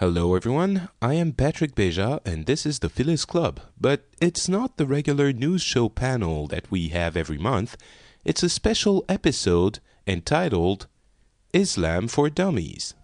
Hello, everyone. I am Patrick Beja, and this is the Phileas Club. But it's not the regular news show panel that we have every month. It's a special episode entitled Islam for Dummies.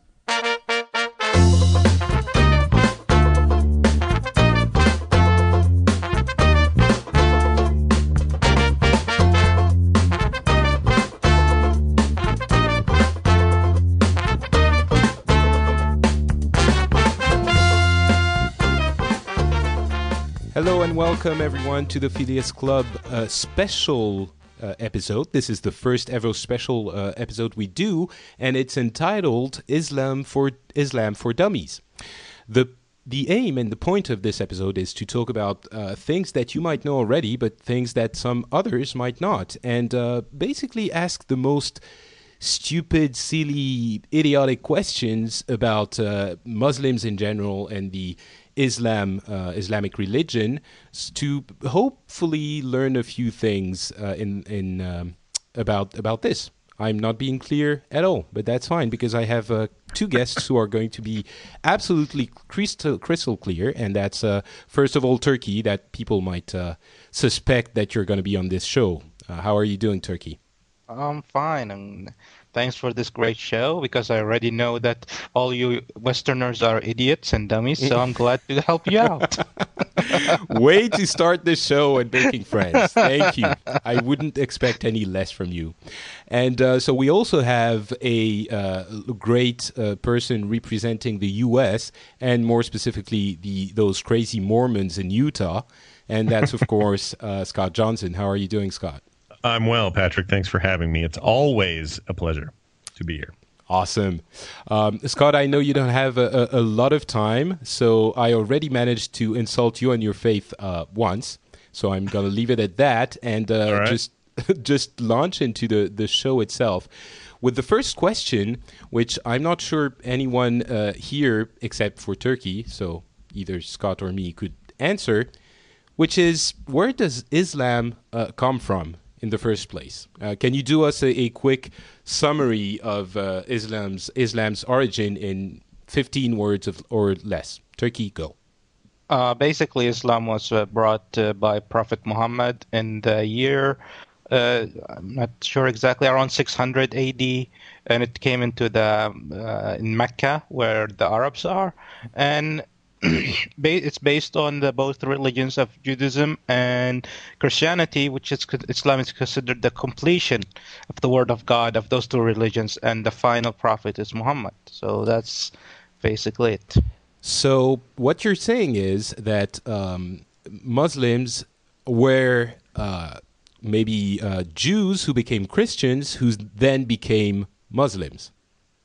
Hello and welcome everyone to the Phileas Club uh, special uh, episode. This is the first ever special uh, episode we do, and it's entitled "Islam for Islam for Dummies." the The aim and the point of this episode is to talk about uh, things that you might know already, but things that some others might not, and uh, basically ask the most stupid, silly, idiotic questions about uh, Muslims in general and the Islam, uh, Islamic religion, to hopefully learn a few things uh, in in um, about about this. I'm not being clear at all, but that's fine because I have uh, two guests who are going to be absolutely crystal crystal clear, and that's uh, first of all Turki, that people might uh, suspect that you're going to be on this show. Uh, how are you doing, Turki? I'm fine, and thanks for this great show because I already know that all you Westerners are idiots and dummies, so I'm glad to help you out. Way to start this show and making friends. Thank you. I wouldn't expect any less from you. And uh, so we also have a uh, great uh, person representing the U.S. and more specifically the those crazy Mormons in Utah, and that's of course uh, Scott Johnson. How are you doing, Scott? I'm well, Patrick. Thanks for having me. It's always a pleasure to be here. Awesome. Um, Scott, I know you don't have a, a, a lot of time, so I already managed to insult you and your faith uh, once. So I'm going to leave it at that and uh, right. just just launch into the, the show itself. With the first question, which I'm not sure anyone uh, here except for Turki, so either Scott or me could answer, which is where does Islam uh, come from in the first place? Uh, can you do us a, a quick summary of uh, Islam's Islam's origin in 15 words of, or less? Turki, go. Uh, basically, Islam was uh, brought uh, by Prophet Muhammad in the year, uh, I'm not sure exactly, around 600 AD, and it came into the in Mecca where the Arabs are, and it's based on the both religions of Judaism and Christianity, which is Islam is considered the completion of the Word of God of those two religions, and the final prophet is Muhammad. So that's basically it. So what you're saying is that um, Muslims were uh, maybe uh, Jews who became Christians, who then became Muslims.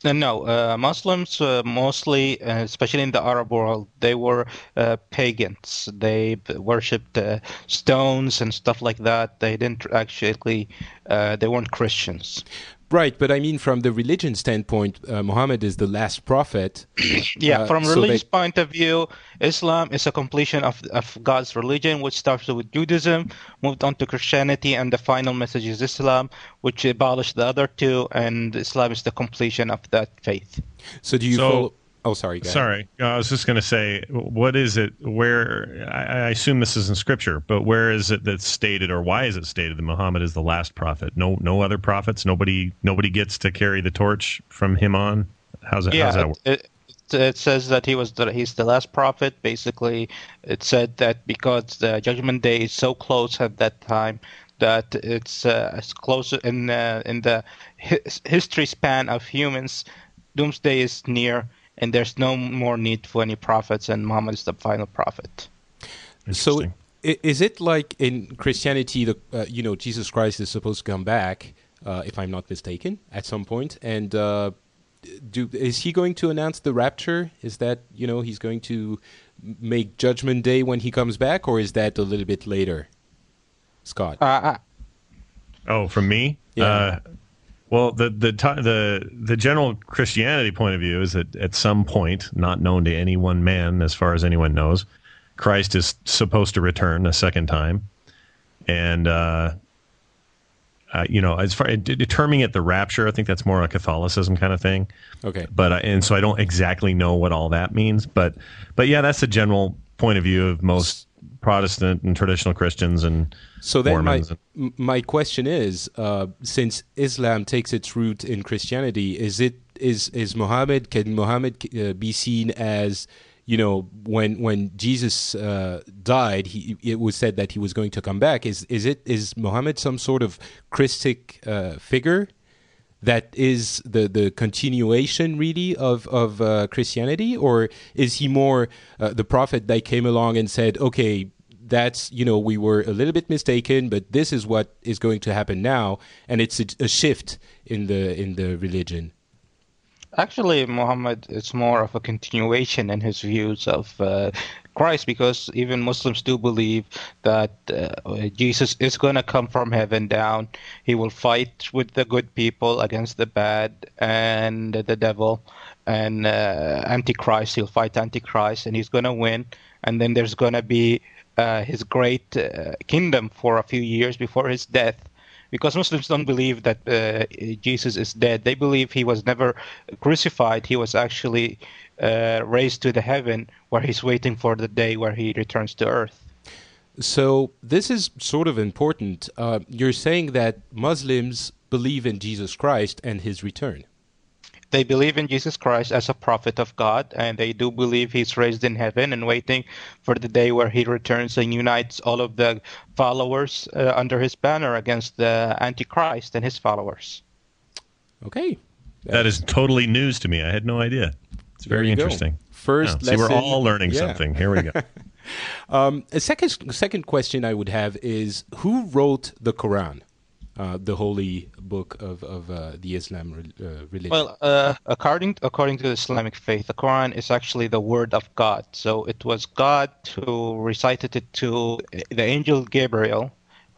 Uh, No, uh, Muslims uh, mostly, uh, especially in the Arab world, they were uh, pagans. They worshipped uh, stones and stuff like that. They didn't actually, they weren't Christians. Right, but I mean, from the religion standpoint, uh, Muhammad is the last prophet. Yeah, Uh, from so religious they- point of view, Islam is a completion of, of God's religion, which starts with Judaism, moved on to Christianity, and the final message is Islam, which abolished the other two, and Islam is the completion of that faith. So do you So- follow? Oh, sorry. Go. Sorry, uh, I was just going to say, what is it? Where I, I assume this is in Scripture, but where is it that's stated, or why is it stated that Muhammad is the last prophet? No, no other prophets. Nobody, nobody gets to carry the torch from him on. How's that? how's that Yeah, work? it, it, it says that he was the, he's the last prophet. Basically, it said that because the judgment day is so close at that time that it's uh, as close in uh, in the his, history span of humans, doomsday is near, and there's no more need for any prophets, and Muhammad is the final prophet. So is it like in Christianity, the uh, you know Jesus Christ is supposed to come back, uh, if I'm not mistaken, at some point, and uh, do is he going to announce the rapture? Is that you know he's going to make Judgment Day when he comes back, or is that a little bit later? Scott, Uh, Oh, from me? Yeah. Well, the the the the general Christianity point of view is that at some point, not known to any one man, as far as anyone knows, Christ is supposed to return a second time, and uh, uh, you know, as far determining it the rapture, I think that's more a Catholicism kind of thing. Okay. But uh, and so I don't exactly know what all that means, but but yeah, that's the general point of view of most Protestant and traditional Christians and so then Mormons my my question is, uh, since Islam takes its root in Christianity, is it is is Muhammad can Muhammad uh, be seen as you know when when Jesus uh, died, he it was said that he was going to come back. Is is it is Muhammad some sort of Christic uh, figure? That is the, the continuation really of of uh, Christianity, or is he more uh, the prophet that came along and said, "Okay, that's you know we were a little bit mistaken, but this is what is going to happen now, and it's a, a shift in the in the religion." Actually, Muhammad is more of a continuation in his views of uh, Christ because even Muslims do believe that uh, Jesus is going to come from heaven down. He will fight with the good people against the bad and the devil and uh, Antichrist. He'll fight Antichrist and he's going to win. And then there's going to be uh, his great uh, kingdom for a few years before his death because Muslims don't believe that uh, Jesus is dead. They believe he was never crucified. He was actually uh, raised to the heaven where he's waiting for the day where he returns to earth. So this is sort of important. Uh, you're saying that Muslims believe in Jesus Christ and his return. They believe in Jesus Christ as a prophet of God, and they do believe he's raised in heaven and waiting for the day where he returns and unites all of the followers uh, under his banner against the Antichrist and his followers. Okay. that is totally news to me. I had no idea. It's very you go. interesting. First Yeah, see, we're all learning yeah. something. Here we go. Um, a second second question I would have is who wrote the Quran, uh, the holy book of of uh, the Islam re- uh, religion? Well, uh, according according to the Islamic faith, the Quran is actually the word of God. So it was God who recited it to the angel Gabriel,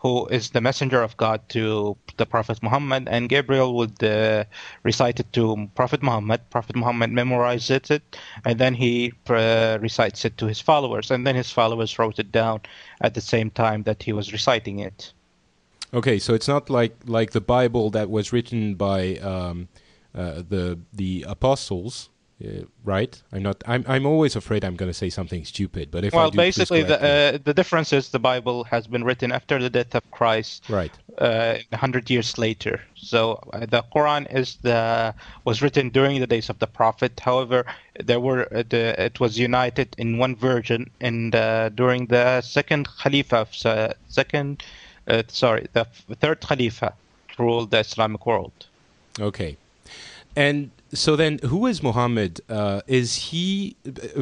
who is the messenger of God to the Prophet Muhammad, and Gabriel would uh, recite it to Prophet Muhammad. Prophet Muhammad memorizes it, and then he uh, recites it to his followers, and then his followers wrote it down at the same time that he was reciting it. Okay, so it's not like like the Bible that was written by um, uh, the the apostles, uh, right? I'm not. I'm I'm always afraid I'm going to say something stupid, but if I well, do, basically, the uh, the difference is the Bible has been written after the death of Christ, right. uh, a hundred years later. So uh, the Quran is the was written during the days of the Prophet. However, there were uh, the, it was united in one version, and uh, during the second Khalifa, of, uh, second, uh, sorry, the third Khalifa ruled the Islamic world. Okay. And so then, who is Muhammad? Uh, is he?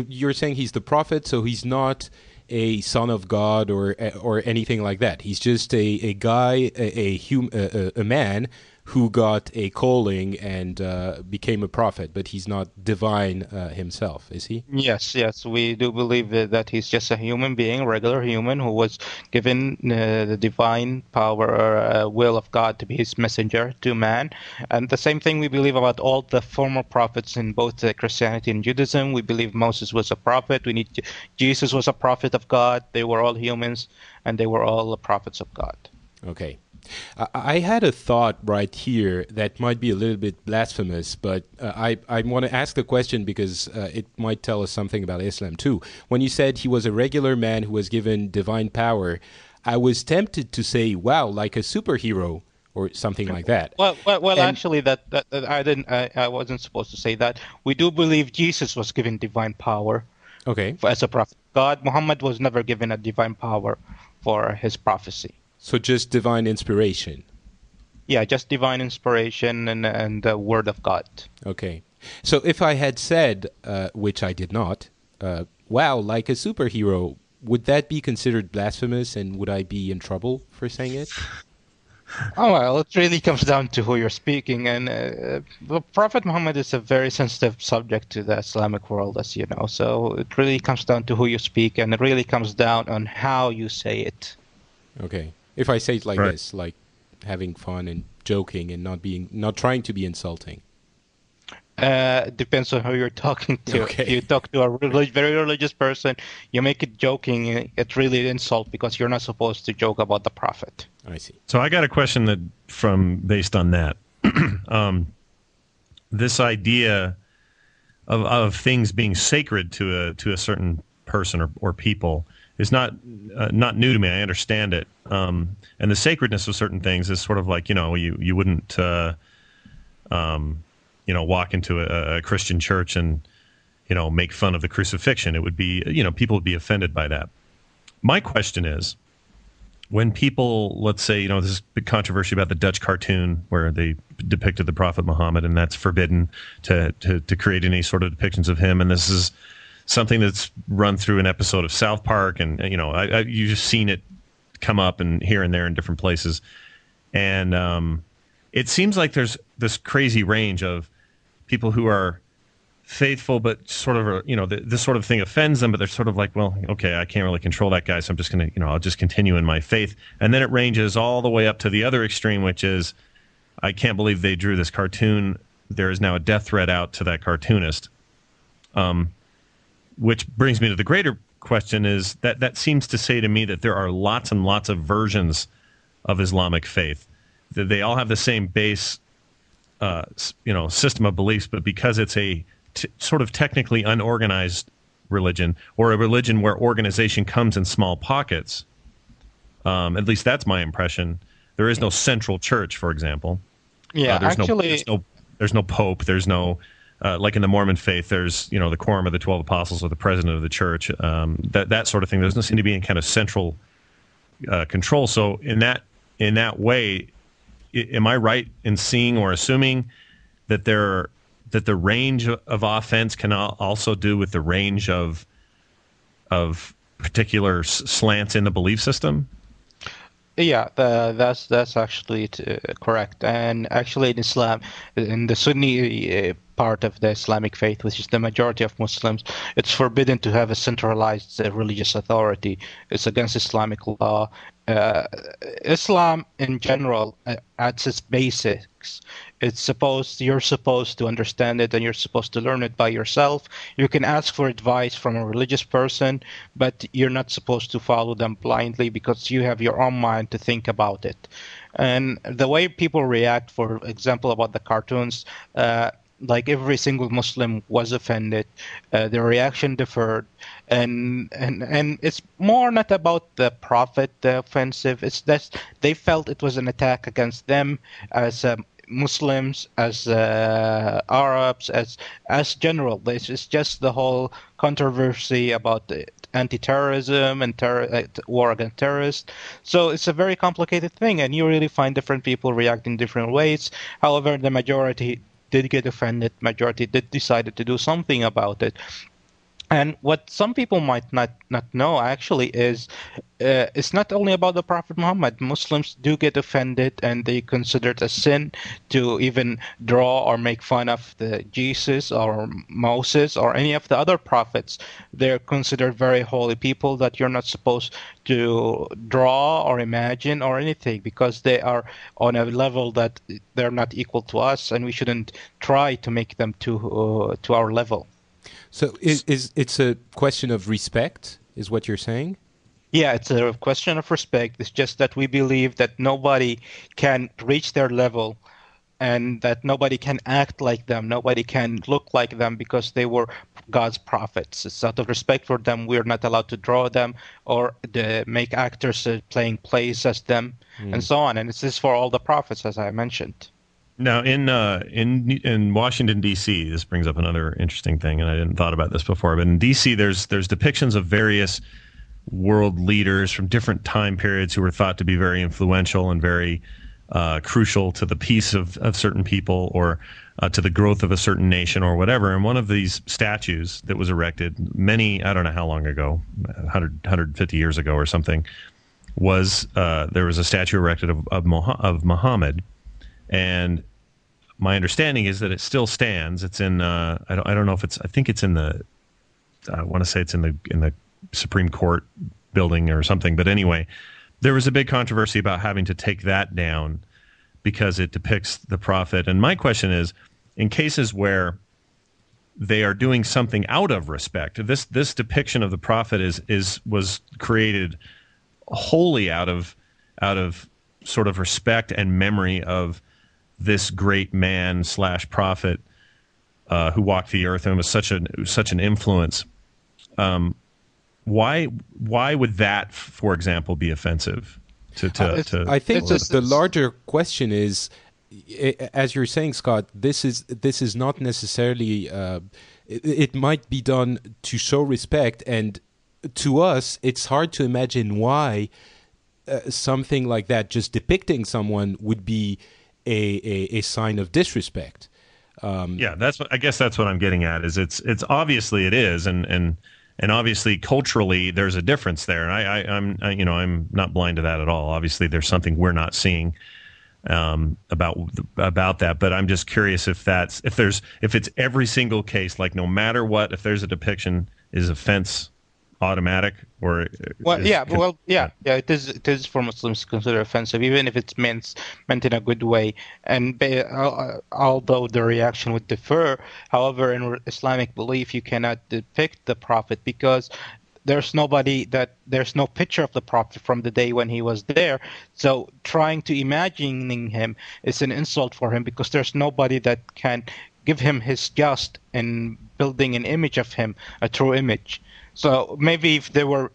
You're saying he's the prophet, so he's not a son of God or or anything like that. He's just a, a guy, a a, hum, a a man who got a calling and uh, became a prophet, but he's not divine uh, himself, is he? Yes, yes, we do believe that, he's just a human being, regular human, who was given uh, the divine power or uh, will of God to be his messenger to man. And the same thing we believe about all the former prophets in both uh, Christianity and Judaism. We believe Moses was a prophet. We need Jesus was a prophet of God. They were all humans, and they were all the prophets of God. Okay. I I had a thought right here that might be a little bit blasphemous, but uh, I, I want to ask the question because uh, it might tell us something about Islam too. When you said he was a regular man who was given divine power, I was tempted to say, wow, like a superhero or something like that. Well, well, well And- actually, that, that, that I didn't. I, I wasn't supposed to say that. We do believe Jesus was given divine power. Okay. as a prophet. God, Muhammad was never given a divine power for his prophecy. So just divine inspiration. Yeah, just divine inspiration and and the word of God. Okay. So if I had said, uh, which I did not, uh, wow, like a superhero, would that be considered blasphemous and would I be in trouble for saying it? Oh well, it really comes down to who you're speaking, and uh, the Prophet Muhammad is a very sensitive subject to the Islamic world, as you know. So it really comes down to who you speak, and it really comes down on how you say it. Okay. If I say it like Right. this, like having fun and joking and not being not trying to be insulting. Uh, depends on who you're talking to. Okay. If you talk to a relig- very religious person, you make it joking. It's really an insult because you're not supposed to joke about the Prophet. I see. So I got a question that from based on that. um, this idea of, of things being sacred to a to a certain person or, or people is not uh, not new to me. I understand it, um, and the sacredness of certain things is sort of like you know you you wouldn't uh, um, you know walk into a, a, Christian church and you know make fun of the crucifixion. It would be you know people would be offended by that. My question is, when people let's say you know this controversy about the Dutch cartoon where they depicted the Prophet Muhammad and that's forbidden to to, to create any sort of depictions of him, and this is something that's run through an episode of South Park, and you know, I, I, you've just seen it come up and here and there in different places, and um, it seems like there's this crazy range of people who are faithful, but sort of, you know, this sort of thing offends them, but they're sort of like, well, okay, I can't really control that guy, so I'm just to, you know, I'll just continue in my faith, and then it ranges all the way up to the other extreme, which is, I can't believe they drew this cartoon. There is now a death threat out to that cartoonist. Um, which brings me to the greater question is that that seems to say to me that there are lots and lots of versions of Islamic faith. That they all have the same base, uh, you know, system of beliefs, but because it's a t- sort of technically unorganized religion or a religion where organization comes in small pockets, um, at least that's my impression. There is no central church, for example. Yeah, uh, there's actually, no, there's no there's no pope. There's no uh, like in the Mormon faith, there's you know the quorum of the twelve apostles or the president of the church, um, that that sort of thing. There doesn't seem to be any kind of central uh, control. So in that in that way, I- am I right in seeing or assuming that there that the range of offense can also do with the range of of particular slants in the belief system? Yeah, the, that's that's actually t- correct. And actually, in Islam, in the Sunni uh, part of the Islamic faith, which is the majority of Muslims, it's forbidden to have a centralized uh, religious authority. It's against Islamic law. Uh, Islam, in general, uh, at its basics, it's supposed you're supposed to understand it and you're supposed to learn it by yourself. You can ask for advice from a religious person, but you're not supposed to follow them blindly because you have your own mind to think about it. And the way people react, for example, about the cartoons, uh, like every single Muslim was offended. Uh, their reaction differed, and and and it's more not about the Prophet the offensive. It's that they felt it was an attack against them as um, Muslims, as uh, Arabs, as as general. This is just the whole controversy about the anti-terrorism and uh, war against terrorists. So it's a very complicated thing, and you really find different people react in different ways. However, the majority did get offended. Majority did decided to do something about it. And what some people might not, not know actually is uh, it's not only about the Prophet Muhammad. Muslims do get offended and they consider it a sin to even draw or make fun of the Jesus or Moses or any of the other prophets. They're considered very holy people that you're not supposed to draw or imagine or anything because they are on a level that they're not equal to us and we shouldn't try to make them to uh, to our level. So is, is it's a question of respect, is what you're saying? Yeah, it's a question of respect. It's just that we believe that nobody can reach their level and that nobody can act like them, nobody can look like them because they were God's prophets. It's out of respect for them, we're not allowed to draw them or the, make actors uh, playing plays as them mm. and so on. And it's this for all the prophets, as I mentioned. Now, in uh, in in Washington D.C., this brings up another interesting thing, and I didn't thought about this before. But in D.C., there's there's depictions of various world leaders from different time periods who were thought to be very influential and very uh, crucial to the peace of, of certain people or uh, to the growth of a certain nation or whatever. And one of these statues that was erected many, I don't know how long ago, 100, 150 years ago or something, was uh, there was a statue erected of, of, of Muhammad. And my understanding is that it still stands. It's in uh, I don't I don't know if it's I think it's in the I want to say it's in the in the Supreme Court building or something. But anyway, there was a big controversy about having to take that down because it depicts the prophet. And my question is, in cases where they are doing something out of respect, this this depiction of the prophet is is was created wholly out of out of sort of respect and memory of this great man slash prophet uh, who walked the earth and was such an such an influence. Um, why why would that, for example, be offensive? To, to, uh, to I think the, the larger question is, as you're saying, Scott, this is this is not necessarily. Uh, it, it might be done to show respect, and to us, it's hard to imagine why uh, something like that, just depicting someone, would be a, a, a sign of disrespect. Um, yeah, that's what I guess that's what I'm getting at. Is it's it's obviously it is, and and and obviously culturally there's a difference there. And I, I am you know I'm not blind to that at all. Obviously there's something we're not seeing um, about about that. But I'm just curious if that's if there's if it's every single case, like no matter what, if there's a depiction is offense automatic or well yeah well yeah yeah it is it is for muslims considered offensive even if it's meant meant in a good way. And uh, although the reaction would differ however in islamic belief you cannot depict the prophet because there's nobody that there's no picture of the prophet from the day when he was there. So trying to imagining him is an insult for him because there's nobody that can give him his just in building an image of him a true image so maybe if there were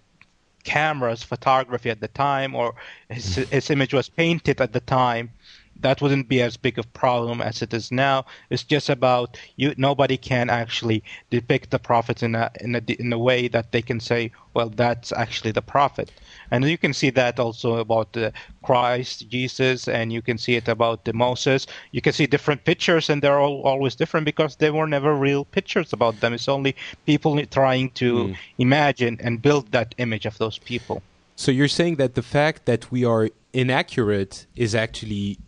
cameras, photography at the time, or his, his image was painted at the time, that wouldn't be as big of a problem as it is now. It's just about you. Nobody can actually depict the prophet in a in a in a way that they can say, well, that's actually the prophet. And you can see that also about the Christ, Jesus, and you can see it about the Moses. You can see different pictures, and they're all always different because they were never real pictures about them. It's only people trying to mm. imagine and build that image of those people. So you're saying that the fact that we are inaccurate is actually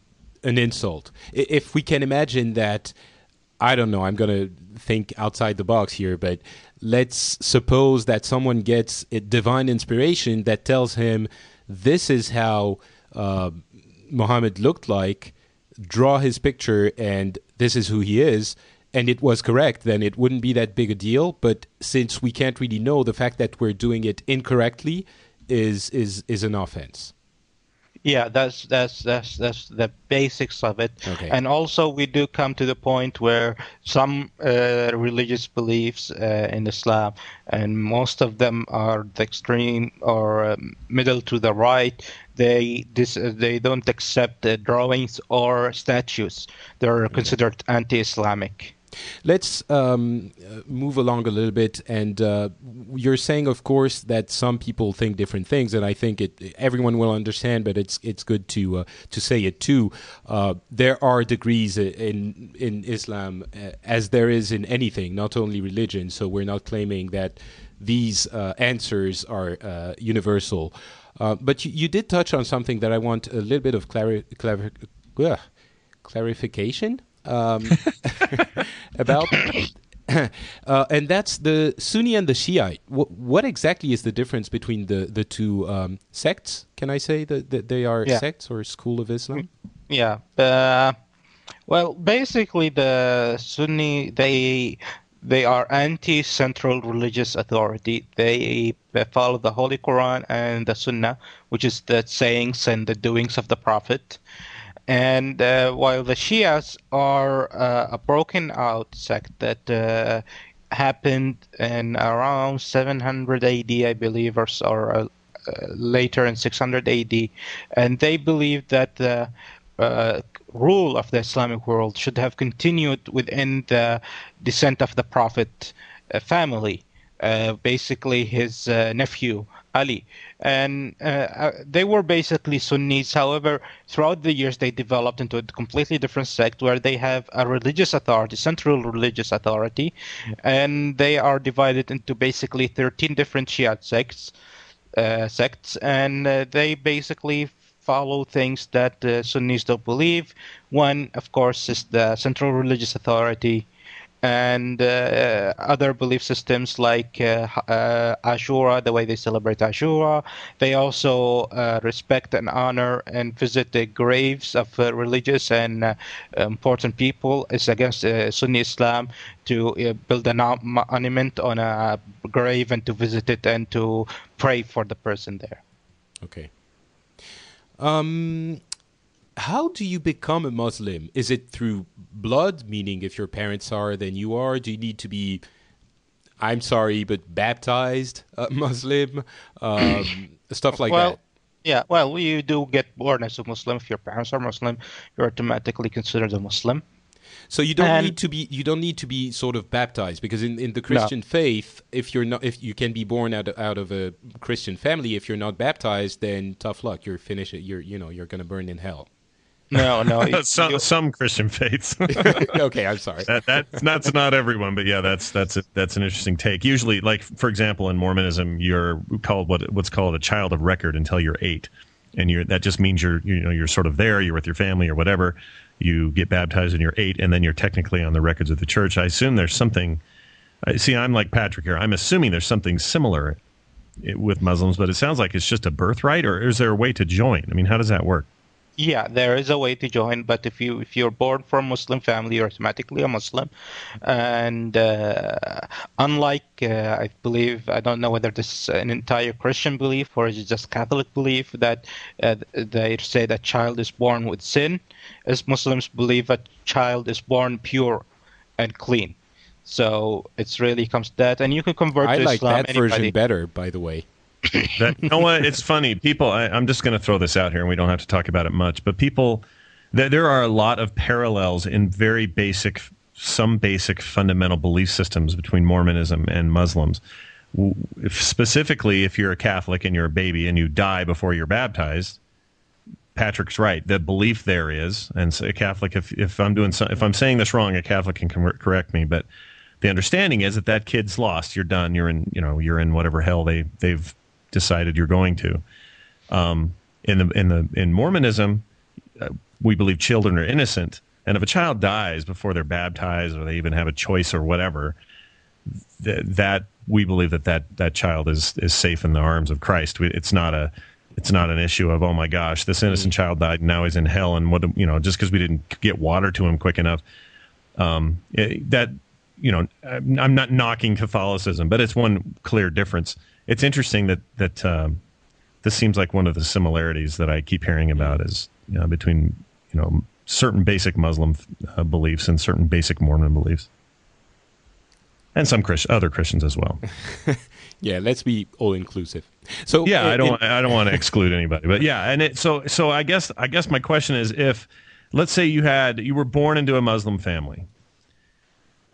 an insult. If we can imagine that, I don't know, I'm going to think outside the box here, but let's suppose that someone gets a divine inspiration that tells him this is how uh, Muhammad looked like, draw his picture, and this is who he is. And it was correct, then it wouldn't be that big a deal. But since we can't really know, the fact that we're doing it incorrectly is is is an offense. Yeah, that's that's that's that's the basics of it. Okay. And also, we do come to the point where some uh, religious beliefs uh, in Islam, and most of them are the extreme or um, middle to the right. They this uh, they don't accept drawings or statues. They're considered anti-Islamic. Let's um, move along a little bit, and uh, you're saying, of course, that some people think different things, and I think it everyone will understand, but it's it's good to uh, to say it too. Uh, there are degrees in in Islam, uh, as there is in anything, not only religion. So we're not claiming that these uh, answers are uh, universal. but you, you, did touch on something that I want a little bit of clari- clari- clarification um, about. Uh, and that's the Sunni and the Shiite. What, what, exactly is the difference between the the two um, sects? Can I say that, that they are yeah. sects or school of Islam? Yeah. Uh, well, basically, the Sunni they they are anti-central religious authority. They follow the Holy Quran and the Sunnah, which is the sayings and the doings of the Prophet. And uh, while the Shias are uh, a broken out sect that uh, happened in around 700 AD, I believe, or, or uh, later in 600 AD, and they believe that the uh, rule of the Islamic world should have continued within the descent of the Prophet uh, family, basically his nephew Ali and uh, uh, they were basically Sunnis. However, throughout the years, they developed into a completely different sect where they have a religious authority, central religious authority, and they are divided into basically 13 different Shia sects, uh, sects, and uh, they basically follow things that uh, Sunnis don't believe. One, of course, is the central religious authority and uh, other belief systems like uh, uh, Ashura, the way they celebrate Ashura. They also uh, respect and honor and visit the graves of uh, religious and uh, important people. It's against Sunni Islam to build a monument on a grave and to visit it and to pray for the person there. Okay. Um, how do you become a Muslim? Is it through blood, meaning if your parents are, then you are? Do you need to be, I'm sorry, but baptized uh, Muslim? Um, stuff like well, that. Yeah, well, you do get born as a Muslim. If your parents are Muslim, you're automatically considered a Muslim. So you don't And- need to be you don't need to be sort of baptized because in, in the Christian faith, if you're not if you can be born out of, out of a Christian family, if you're not baptized, then tough luck. You're finished. You're you know you're going to burn in hell. No, no. some some Christian faiths. okay, I'm sorry. that, that that's not everyone, but yeah, that's that's a, that's an interesting take. Usually, like for example, in Mormonism, you're called what what's called a child of record until you're eight, and you're that just means you're you know you're sort of there, you're with your family or whatever. You get baptized and you're eight, and then you're technically on the records of the church. I assume there's something. I see. I'm like Patrick here. I'm assuming there's something similar with Muslims, but it sounds like it's just a birthright, or is there a way to join? I mean, how does that work? Yeah, there is a way to join, but if you if you're born from a Muslim family, you're automatically a Muslim. And uh, unlike, uh, I believe, I don't know whether this is an entire Christian belief or is it just Catholic belief that uh, they say that child is born with sin, as Muslims believe that child is born pure and clean. So it's really comes to that, and you can convert I to like Islam. that version better, by the way. That you know what it's funny people I, i'm just going to throw this out here and we don't have to talk about it much but people there, there are a lot of parallels in very basic some basic fundamental belief systems between mormonism and muslims if, specifically if you're a catholic and you're a baby and you die before you're baptized patrick's right the belief there is and so a catholic if, if i'm doing if i'm saying this wrong a catholic can cor- correct me but the understanding is that that kid's lost. You're done. You're in, you know, you're in whatever hell they they've decided you're going to. Um, in the in the in Mormonism, uh, we believe children are innocent, and if a child dies before they're baptized or they even have a choice or whatever, th- that we believe that, that that child is is safe in the arms of Christ. We- It's not a it's not an issue of oh my gosh, this innocent child died and now he's in hell, and what you know just because we didn't get water to him quick enough. Um, it- that you know, I'm not knocking Catholicism, but it's one clear difference. It's interesting that that um, this seems like one of the similarities that I keep hearing about is you know, between you know certain basic Muslim uh, beliefs and certain basic Mormon beliefs, and some Christ- other Christians as well. Yeah, let's be all inclusive. So Yeah, in- I don't in- I don't want to exclude anybody, but yeah, and it, so so I guess I guess my question is if let's say you had you were born into a Muslim family,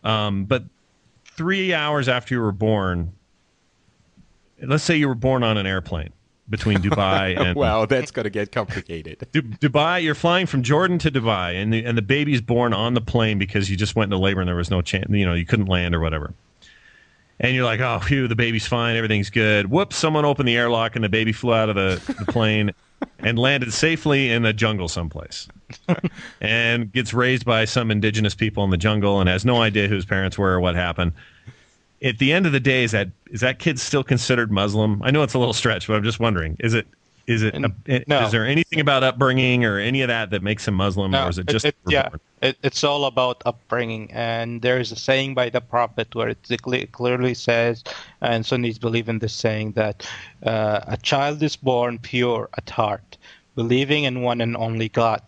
um, but three hours after you were born, let's say you were born on an airplane between Dubai and Wow, that's gonna get complicated. Du- Dubai, you're flying from Jordan to Dubai, and the and the baby's born on the plane because you just went into labor and there was no chance, you know, you couldn't land or whatever. And you're like, oh, phew, the baby's fine, everything's good. Whoops, someone opened the airlock and the baby flew out of the, the plane and landed safely in the jungle someplace. and gets raised by some indigenous people in the jungle and has no idea whose parents were or what happened. At the end of the day, is that is that kid still considered Muslim? I know it's a little stretch, but I'm just wondering: is it is it N- is no. there anything about upbringing or any of that that makes him Muslim, No, or is it just it, we're yeah, it, it's all about upbringing. And there is a saying by the Prophet where it clearly says, and Sunnis believe in this saying, that uh, a child is born pure at heart, believing in one and only God.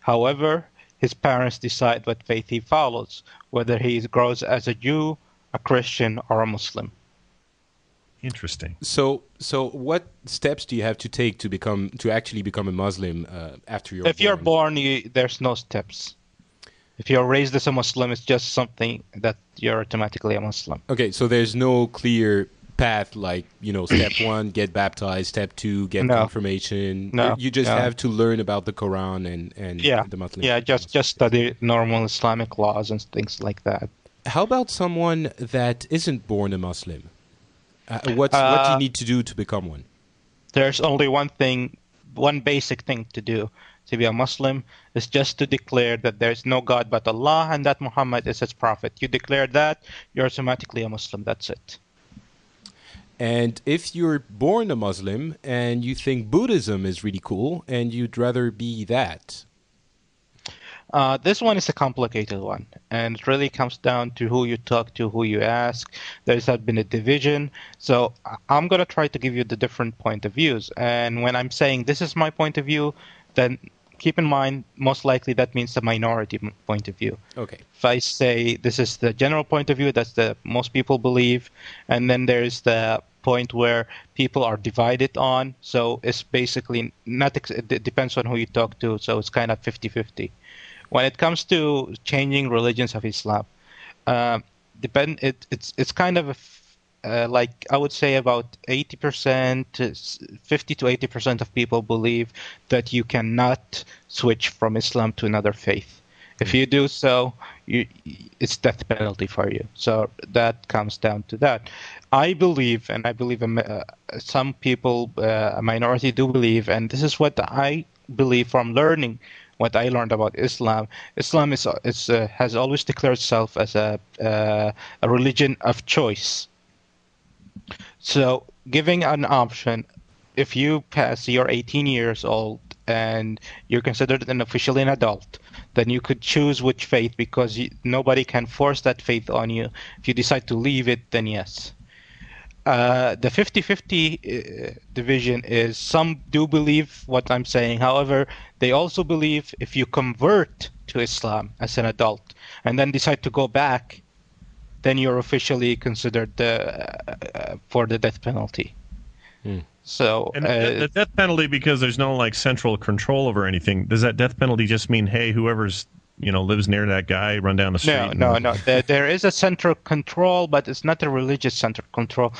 However, his parents decide what faith he follows, whether he grows as a Jew, a Christian, or a Muslim. Interesting. So, so what steps do you have to take to become to actually become a Muslim uh, after you're if born? you're born, you, there's no steps. If you're raised as a Muslim, it's just something that you're automatically a Muslim. Okay, so there's no clear path like you know, step one, get baptized. Step two, get No. confirmation. No, you just no. have to learn about the Quran and and yeah, the Muslim. yeah, just just study normal Islamic laws and things like that. How about someone that isn't born a Muslim? Uh, what's what do you Uh, need to do to become one? There's only one thing, one basic thing to do to be a Muslim is just to declare that there is no God but Allah and that Muhammad is His prophet. You declare that, you're automatically a Muslim. That's it. And if you're born a Muslim and you think Buddhism is really cool and you'd rather be that, Uh, this one is a complicated one, and it really comes down to who you talk to, who you ask. There's had been a division, so I'm gonna try to give you the different point of views. And when I'm saying this is my point of view, then keep in mind, most likely that means the minority point of view. Okay. If I say this is the general point of view, that's the most people believe, and then there's the point where people are divided on. So it's basically not. It depends on who you talk to. So it's kind of 50-50. When it comes to changing religions of Islam, uh, depend. It, it's it's kind of a uh, like I would say about 80%, 50 to 80% of people believe that you cannot switch from Islam to another faith. If you do so, you, it's death penalty for you. So that comes down to that. I believe, and I believe uh, some people, uh, a minority, do believe, and this is what I believe from learning what I learned about Islam. Islam is, is uh, has always declared itself as a uh, a religion of choice so giving an option, if you pass your 18 years old and you're considered an officially an adult, then you could choose which faith because you, nobody can force that faith on you. If you decide to leave it, then yes. Uh, the 50-50 uh, division is some do believe what I'm saying. However, they also believe if you convert to Islam as an adult and then decide to go back, then you're officially considered uh, uh, for the death penalty. Hmm. So and uh, the death penalty, because there's no like central control over anything. Does that death penalty just mean, hey, whoever's you know lives near that guy, run down the street? No, no, no. there, there is a central control, but it's not a religious central control.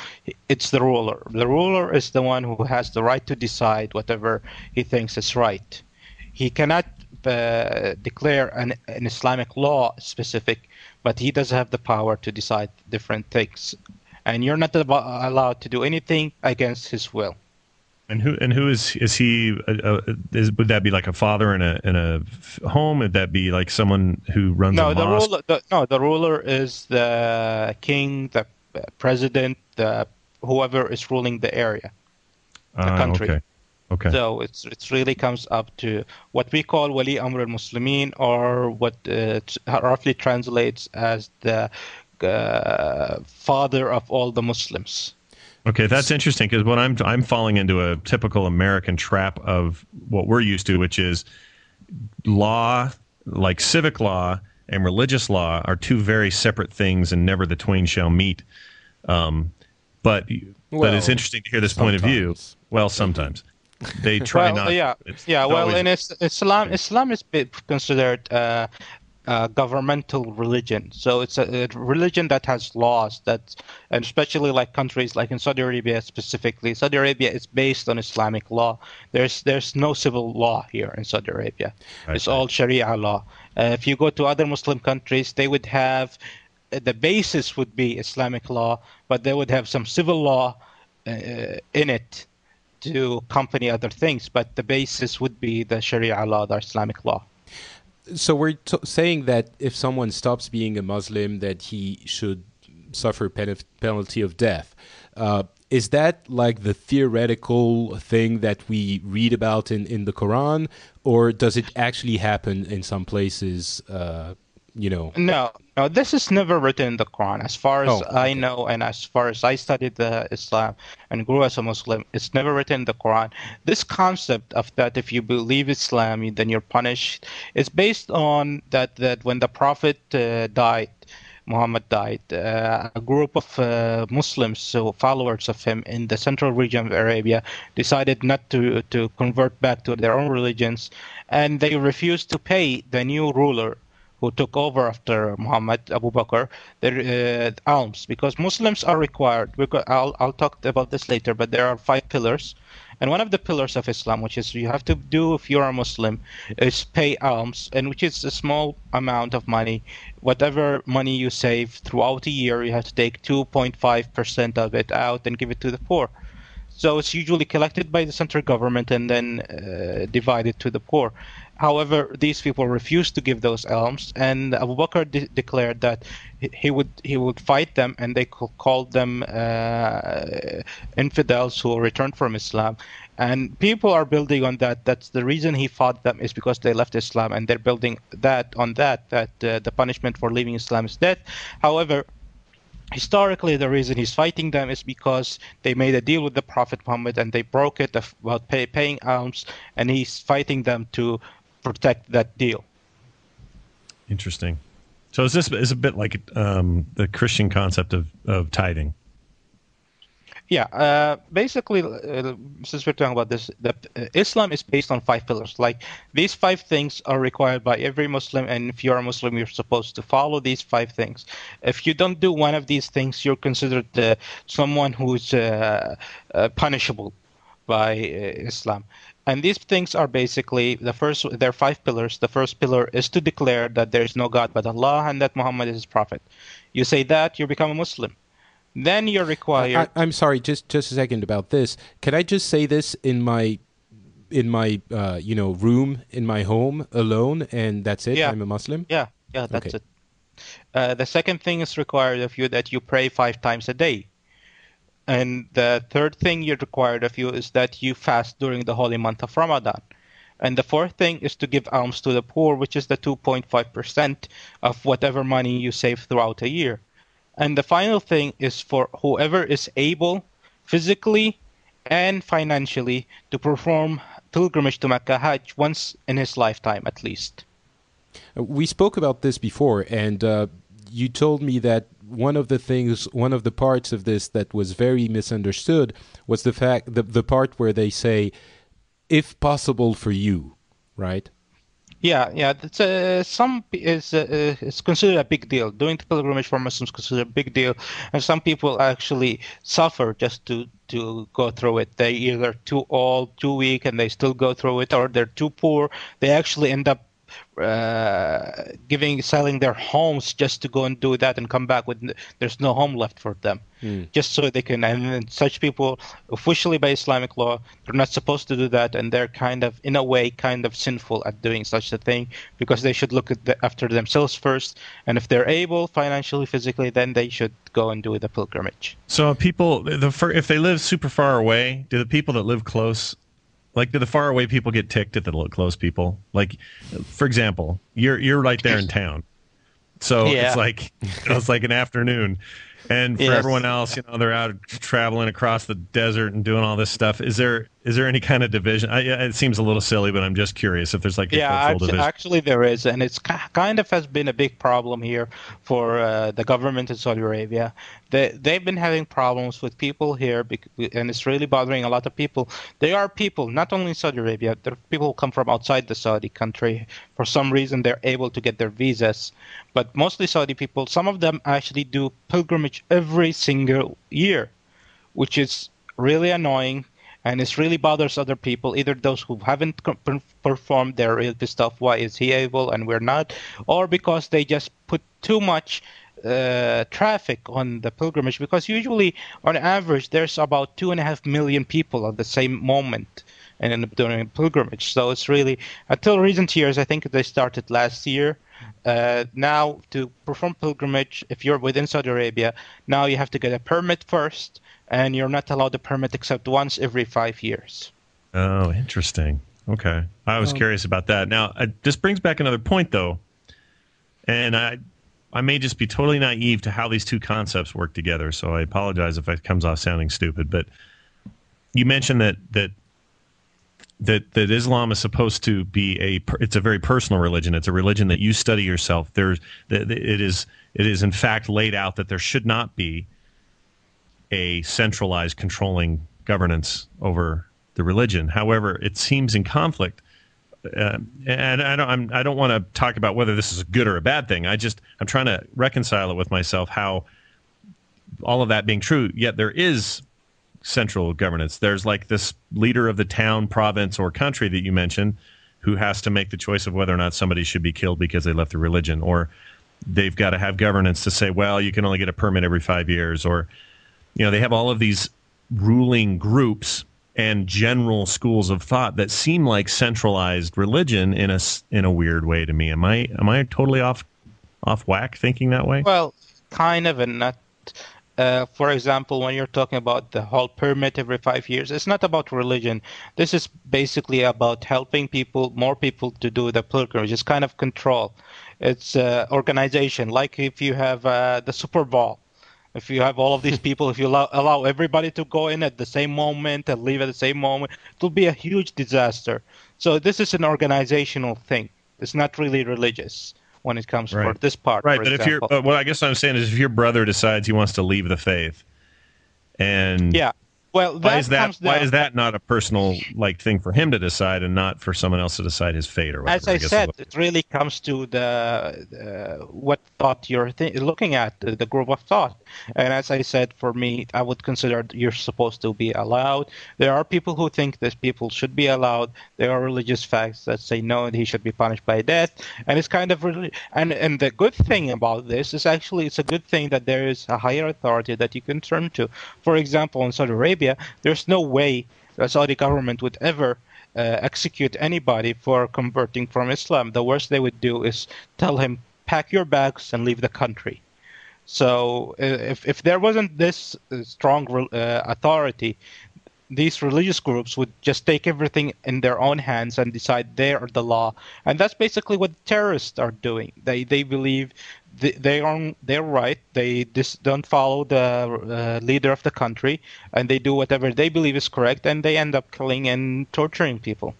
It's the ruler. The ruler is the one who has the right to decide whatever he thinks is right. He cannot uh, declare an, an Islamic law specific but he does have the power to decide different things, and you're not allowed to do anything against his will. And who and who is is he? Uh, uh, is would that be like a father in a in a home? Would that be like someone who runs no, a the ruler. The, no, the ruler is the king, the president, the whoever is ruling the area, the uh, country. Okay. Okay. So it's it really comes up to what we call Wali Amr al-Muslimin, or what uh, roughly translates as the uh, father of all the Muslims. Okay, that's interesting because what I'm I'm falling into a typical American trap of what we're used to, which is law, like civic law and religious law, are two very separate things, and never the twain shall meet. Um, but well, but it's interesting to hear this sometimes. point of view. Well, sometimes they try well, not. Yeah, yeah. Well, always, in Islam, Islam is considered uh, a governmental religion. So it's a, a, religion that has laws that, and especially like countries like in Saudi Arabia specifically, Saudi Arabia is based on Islamic law. There's there's no civil law here in Saudi Arabia. Right, it's all Sharia law. Uh, if you go to other Muslim countries, they would have the basis would be Islamic law, but they would have some civil law uh, in it to accompany other things, but the basis would be the Sharia law, the Islamic law. So we're t- saying that if someone stops being a Muslim, that he should suffer pen- penalty of death. Uh, is that like the theoretical thing that we read about in, in the Quran, or does it actually happen in some places? Uh, you know, no, no, this is never written in the Quran. As far as oh, okay. I know, and as far as I studied the Islam and grew as a Muslim, it's never written in the Quran. This concept of that if you believe Islam, then you're punished, is based on that that when the Prophet uh, died, Muhammad died, uh, a group of uh, Muslims, so followers of him in the central region of Arabia, decided not to to convert back to their own religions, and they refused to pay the new ruler who took over after Muhammad Abu Bakr, their uh, alms, because Muslims are required. I'll, I'll talk about this later, but there are five pillars. And one of the pillars of Islam, which is you have to do if you're a Muslim, is pay alms, and which is a small amount of money. Whatever money you save throughout a year, you have to take 2.5% of it out and give it to the poor. So it's usually collected by the central government and then uh, divided to the poor. However, these people refused to give those alms, and Abu Bakr de- declared that he would he would fight them, and they called them uh, infidels who returned from Islam. And people are building on that. That's the reason he fought them is because they left Islam, and they're building that on that that uh, the punishment for leaving Islam is death. However, historically the reason he's fighting them is because they made a deal with the prophet muhammad and they broke it about pay, paying alms and he's fighting them to protect that deal. Interesting. So is this is a bit like um, the Christian concept of, of tithing? Yeah, uh, basically, uh, since we're talking about this, the, uh, Islam is based on five pillars. Like these five things are required by every Muslim, and if you're a Muslim, you're supposed to follow these five things. If you don't do one of these things, you're considered uh, someone who's uh, uh, punishable by Islam. And these things are basically the first. There are five pillars. The first pillar is to declare that there is no God but Allah and that Muhammad is His prophet. You say that, you become a Muslim. Then you're required. I, am sorry, just just a second about this. Can I just say this in my in my uh, you know room in my home alone, and that's it? Yeah. I'm a Muslim. Yeah, yeah, that's Okay. it. Uh, the second thing is required of you that you pray five times a day. And the third thing you're required of you is that you fast during the holy month of Ramadan. And the fourth thing is to give alms to the poor, which is the 2.5% of whatever money you save throughout a year. And the final thing is for whoever is able, physically and financially, to perform pilgrimage to Mecca Hajj once in his lifetime at least. Uh, We spoke about this before, and uh, you told me that one of the things, one of the parts of this that was very misunderstood was the fact, the, the part where they say, if possible for you, right? Yeah, yeah. That's uh, some is uh, uh, it's considered a big deal. Doing the pilgrimage for Muslims considered a big deal, and some people actually suffer just to to go through it. They either too old, too weak, and they still go through it, or they're too poor. They actually end up uh, giving selling their homes just to go and do that and come back with there's no home left for them. Just so they can and then such people officially by islamic law they're not supposed to do that and they're kind of in a way kind of sinful at doing such a thing because they should look at the, after themselves first and if they're able financially physically then they should go and do the pilgrimage. So people, the if they live super far away, do the people that live close, like do the far away people get ticked at the lo- close people? Like, for example, you're you're right there in town, so Yeah. it's like it's like an afternoon, and for Yes. everyone else, you know, they're out traveling across the desert and doing all this stuff. Is there is there any kind of division? I, it seems a little silly, but I'm just curious if there's like a yeah actually, division. actually there is and it's kind of has been a big problem here for uh, the government in saudi arabia they, they've been having problems with people here and it's really bothering a lot of people they are people not only in saudi arabia there are people who come from outside the saudi country for some reason they're able to get their visas but mostly saudi people some of them actually do pilgrimage every single year which is really annoying and it really bothers other people either those who haven't performed they're real why is he able and we're not or because they just put too much uh, traffic on the pilgrimage. Because usually on average there's about two and a half million people at the same moment and doing a pilgrimage. So it's really until recent years i think they started last year uh, now to perform pilgrimage if you're within saudi arabia now you have to get a permit first and you're not allowed a permit except once every five years Oh, interesting. Okay, I was curious about that. Now, uh, this brings back another point, though, and I, I may just be totally naive to how these two concepts work together. So I apologize if it comes off sounding stupid. But you mentioned that that that that Islam is supposed to be a it's a very personal religion. It's a religion that you study yourself. There's that that it is it is in fact laid out that there should not be a centralized controlling governance over the religion. However, it seems in conflict. Uh, and I don't, I'm, I don't want to talk about whether this is a good or a bad thing. I just, I'm trying to reconcile it with myself how all of that being true, yet there is central governance. There's like this leader of the town, province, or country that you mentioned who has to make the choice of whether or not somebody should be killed because they left the religion, or they've got to have governance to say, well, you can only get a permit every five years, or you know they have all of these ruling groups and general schools of thought that seem like centralized religion in a in a weird way to me. Am I am I totally off off whack thinking that way? Well, kind of, and not. Uh, for example, when you're talking about the whole permit every five years, it's not about religion. This is basically about helping people, more people, to do the pilgrimage. It's kind of control. It's uh, organization. Like if you have uh, the Super Bowl, If you have all of these people, if you allow, allow everybody to go in at the same moment and leave at the same moment, it will be a huge disaster. So this is an organizational thing. It's not really religious when it comes right. for this part. Right, but example. if you're, uh, what I guess I'm saying is, if your brother decides he wants to leave the faith, and yeah, well, why is that? Why is that not a personal like thing for him to decide, and not for someone else to decide his fate or whatever? As I, I said, it really comes to the uh, what thought you're th- looking at, the, the, group of thought. And as I said, for me, I would consider you're supposed to be allowed. There are people who think that people should be allowed. There are religious facts that say no, he should be punished by death. And it's kind of really, and and the good thing about this is actually it's a good thing that there is a higher authority that you can turn to. For example, in Saudi Arabia Arabia, there's no way the Saudi government would ever uh, execute anybody for converting from Islam. The worst they would do is tell him, pack your bags and leave the country. So if, if there wasn't this uh, strong uh, authority, these religious groups would just take everything in their own hands and decide they are the law. And that's basically what terrorists are doing. They they believe they, are they're right. They just don't follow the uh, leader of the country, and they do whatever they believe is correct, and they end up killing and torturing people.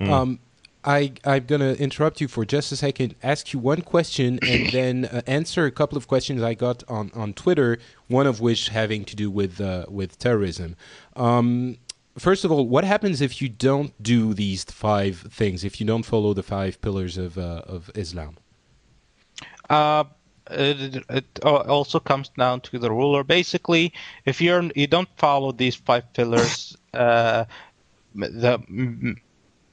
Mm. Um, I, I'm going to interrupt you for just a second, ask you one question, and then uh, answer a couple of questions I got on, on Twitter, one of which having to do with, uh, with terrorism. Um, first of all, what happens if you don't do these five things, if you don't follow the five pillars of, uh, of Islam? Uh, it, it, also comes down to the ruler. Basically, if you're you don't follow these five pillars, uh, the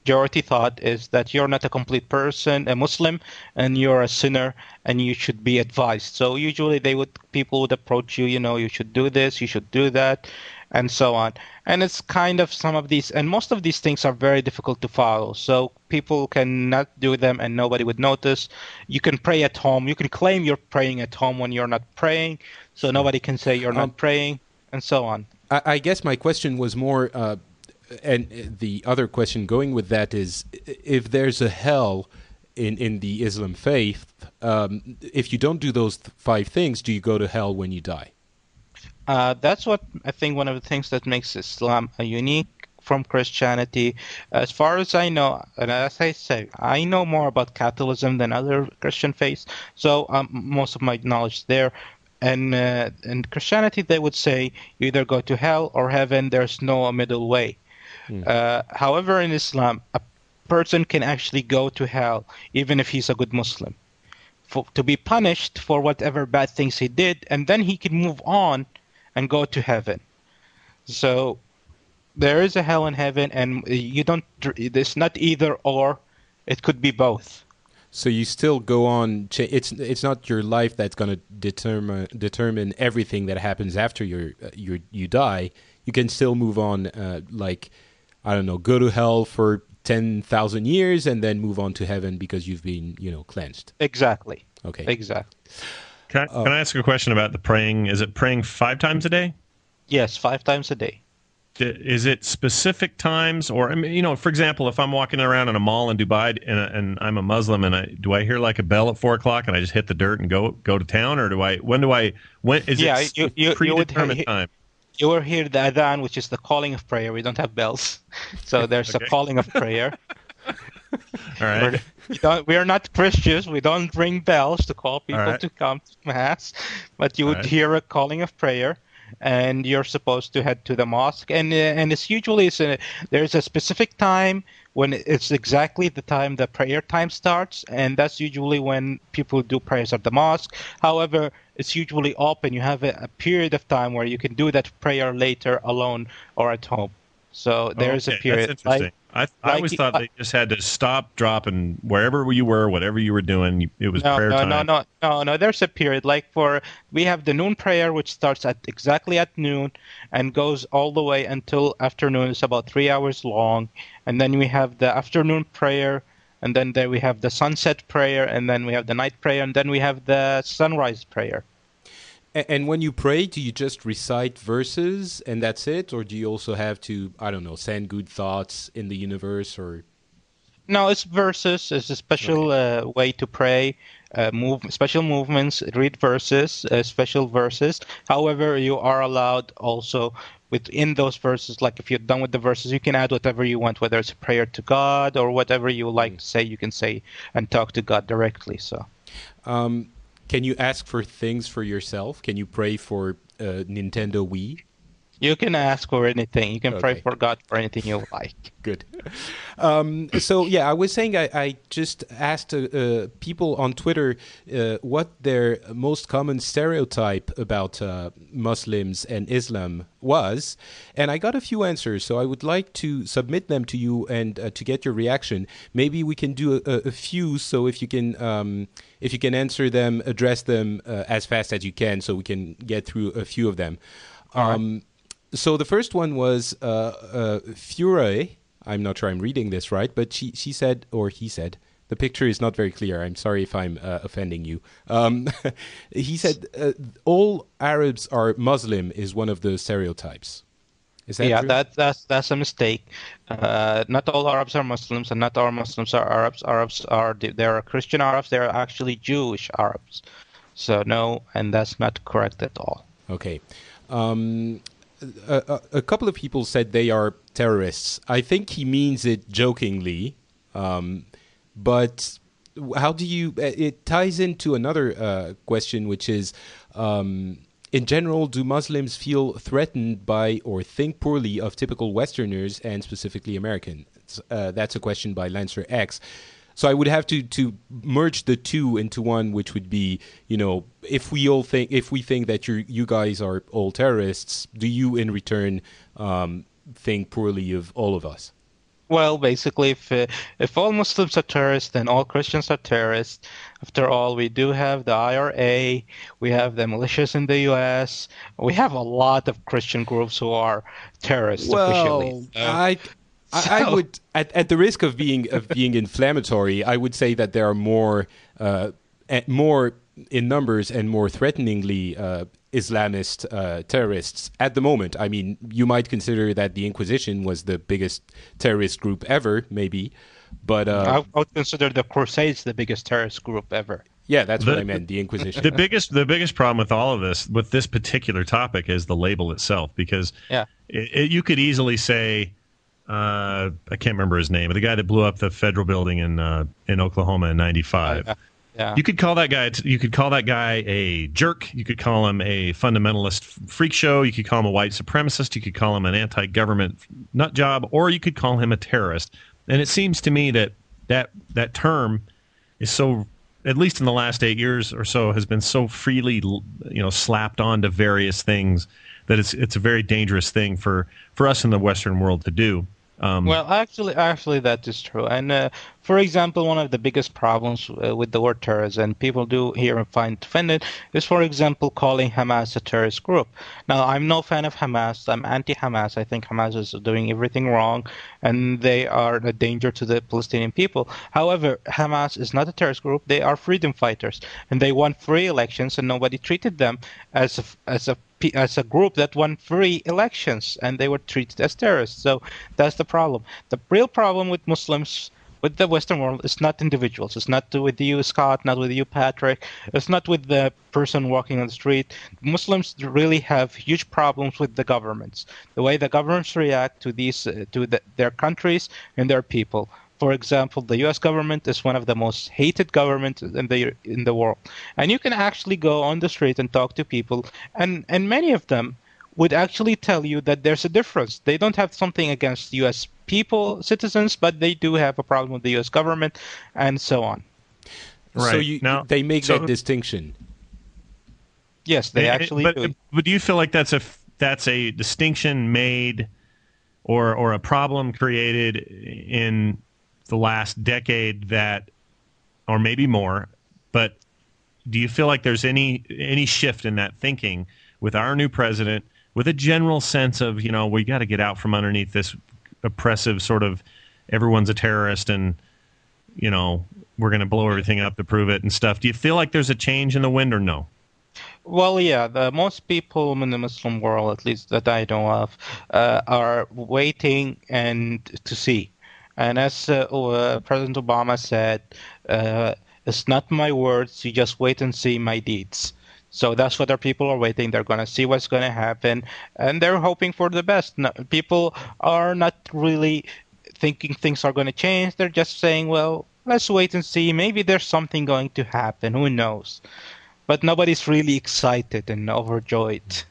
majority thought is that you're not a complete person, a Muslim, and you're a sinner, and you should be advised. So usually they would people would approach you, you know, you should do this, you should do that, and so on. And it's kind of some of these, and most of these things are very difficult to follow. So people cannot do them and nobody would notice. You can pray at home. You can claim you're praying at home when you're not praying. So nobody can say you're not um, praying, and so on. I, I, guess my question was more, uh, and the other question going with that is if there's a hell in, in the Islam faith, um, if you don't do those five things, do you go to hell when you die? Uh, that's what I think one of the things that makes Islam a unique from Christianity. As far as I know, and as I say, I know more about Catholicism than other Christian faiths, so um, most of my knowledge there. And uh, in Christianity, they would say you either go to hell or heaven. There's no middle way. Mm. Uh, however, in Islam, a person can actually go to hell even if he's a good Muslim. For, to be punished for whatever bad things he did, and then he can move on and go to heaven. So there is a hell and heaven, and you don't. It's not either or. It could be both. So you still go on. It's it's not your life that's going to determine determine everything that happens after you you you die. You can still move on. Uh, like I don't know, go to hell for ten thousand years and then move on to heaven because you've been you know cleansed. Exactly. Okay. Exactly. Can I, uh, can I ask a question about the praying? Is it praying five times a day? Yes, five times a day. Is it specific times, or I mean, you know, for example, if I'm walking around in a mall in Dubai and, and I'm a Muslim, and I do I hear like a bell at four o'clock and I just hit the dirt and go go to town, or do I? When do I? When is yeah, it you, you, predetermined you would, time? You will hear the adhan, which is the calling of prayer. We don't have bells, so there's okay. a calling of prayer. All right. We, don't, we are not Christians. We don't ring bells to call people right. to come to mass, but you would right. hear a calling of prayer, and you're supposed to head to the mosque. And uh, and it's usually it's a, there's a specific time when it's exactly the time the prayer time starts, and that's usually when people do prayers at the mosque. However, it's usually open. You have a, a period of time where you can do that prayer later alone or at home. So there's okay, a period. Like, I, I always thought they just had to stop, drop, and wherever you were, whatever you were doing, it was no, prayer no, time. No, no, no, no. There's a period. Like for we have the noon prayer, which starts at exactly at noon and goes all the way until afternoon. It's about three hours long, and then we have the afternoon prayer, and then there we have the sunset prayer, and then we have the night prayer, and then we have the sunrise prayer. And when you pray, do you just recite verses and that's it, or do you also have to, I don't know, send good thoughts in the universe, or? No, it's verses. It's a special okay. uh, way to pray. Uh, move special movements, read verses, uh, special verses. However, you are allowed also within those verses. Like if you're done with the verses, you can add whatever you want, whether it's a prayer to God or whatever you like mm. to say. You can say and talk to God directly. So, um, can you ask for things for yourself? Can you pray for uh, Nintendo Wii? You can ask for anything. You can okay. pray for God for anything you like. Good. Um, so yeah, I was saying I, I just asked uh, uh, people on Twitter uh, what their most common stereotype about uh, Muslims and Islam was, and I got a few answers. So I would like to submit them to you and uh, to get your reaction. Maybe we can do a, a few. So if you can, um, if you can answer them, address them uh, as fast as you can, so we can get through a few of them. Um, so the first one was uh, uh, Fure. I'm not sure I'm reading this right, but she, she said, or he said, the picture is not very clear. I'm sorry if I'm uh, offending you. Um, he said, uh, all Arabs are Muslim is one of the stereotypes. Is that yeah, true? that, that's that's a mistake. Uh, not all Arabs are Muslims, and not all Muslims are Arabs. Arabs are there are Christian Arabs. There are actually Jewish Arabs. So no, and that's not correct at all. Okay. Um, a, couple of people said they are terrorists. I think he means it jokingly, um, but how do you? Uh, it ties into another uh, question, which is. Um, in general, do Muslims feel threatened by or think poorly of typical Westerners and specifically Americans? Uh, that's a question by Lancer X. So I would have to to merge the two into one, which would be, you know, if we all think if we think that you you guys are all terrorists, do you in return um, think poorly of all of us? Well, basically, if uh, if all Muslims are terrorists, then all Christians are terrorists. After all, we do have the IRA, we have the militias in the U.S., we have a lot of Christian groups who are terrorists well, officially. So. I so. I, would, at, at the risk of being of being inflammatory, I would say that there are more uh, more in numbers and more threateningly uh, Islamist uh, terrorists at the moment. I mean, you might consider that the Inquisition was the biggest terrorist group ever, maybe, but uh, I would consider the Crusades the biggest terrorist group ever. Yeah, that's the, what I meant. The Inquisition. The biggest, the biggest problem with all of this, with this particular topic, is the label itself. Because yeah, it, it, you could easily say uh, I can't remember his name, but the guy that blew up the federal building in uh, in Oklahoma in '95. yeah. You could call that guy. You could call that guy a jerk. You could call him a fundamentalist freak show. You could call him a white supremacist. You could call him an anti-government nut job, or you could call him a terrorist. And it seems to me that that that term is so, at least in the last eight years or so, has been so freely, you know, slapped onto various things that it's it's a very dangerous thing for for us in the Western world to do. Um, well, actually, actually, that is true. And uh, for example, one of the biggest problems uh, with the word terrorism, and people do here and find offended, is, for example, calling Hamas a terrorist group. Now, I'm no fan of Hamas. I'm anti-Hamas. I think Hamas is doing everything wrong, and they are a danger to the Palestinian people. However, Hamas is not a terrorist group. They are freedom fighters, and they won free elections, and nobody treated them as a, as a as a group that won free elections and they were treated as terrorists. So that's the problem. The real problem with Muslims with the Western world is not individuals. It's not with you, Scott, not with you, Patrick. It's not with the person walking on the street. Muslims really have huge problems with the governments, the way the governments react to these, uh, to the, their countries and their people. For example, the U.S. government is one of the most hated governments in the in the world, and you can actually go on the street and talk to people, and and many of them would actually tell you that there's a difference. They don't have something against U.S. people, citizens, but they do have a problem with the U.S. government, and so on. Right. So you, now, they make so, that distinction. Yes, they actually but, do. But do you feel like that's a that's a distinction made, or or a problem created in the last decade that, or maybe more, but do you feel like there's any any shift in that thinking with our new president, with a general sense of you know we got to get out from underneath this oppressive sort of everyone's a terrorist and you know we're going to blow everything up to prove it and stuff. Do you feel like there's a change in the wind or no? Well, yeah, the, most people in the Muslim world, at least that I know of, uh, are waiting and to see And as uh, uh, President Obama said, uh, it's not my words, you just wait and see my deeds. So that's what our people are waiting. They're going to see what's going to happen, and they're hoping for the best. No, people are not really thinking things are going to change. They're just saying, well, let's wait and see. Maybe there's something going to happen. Who knows? But nobody's really excited and overjoyed.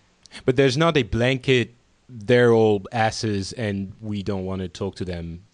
But there's not a blanket, they're all asses and we don't want to talk to them.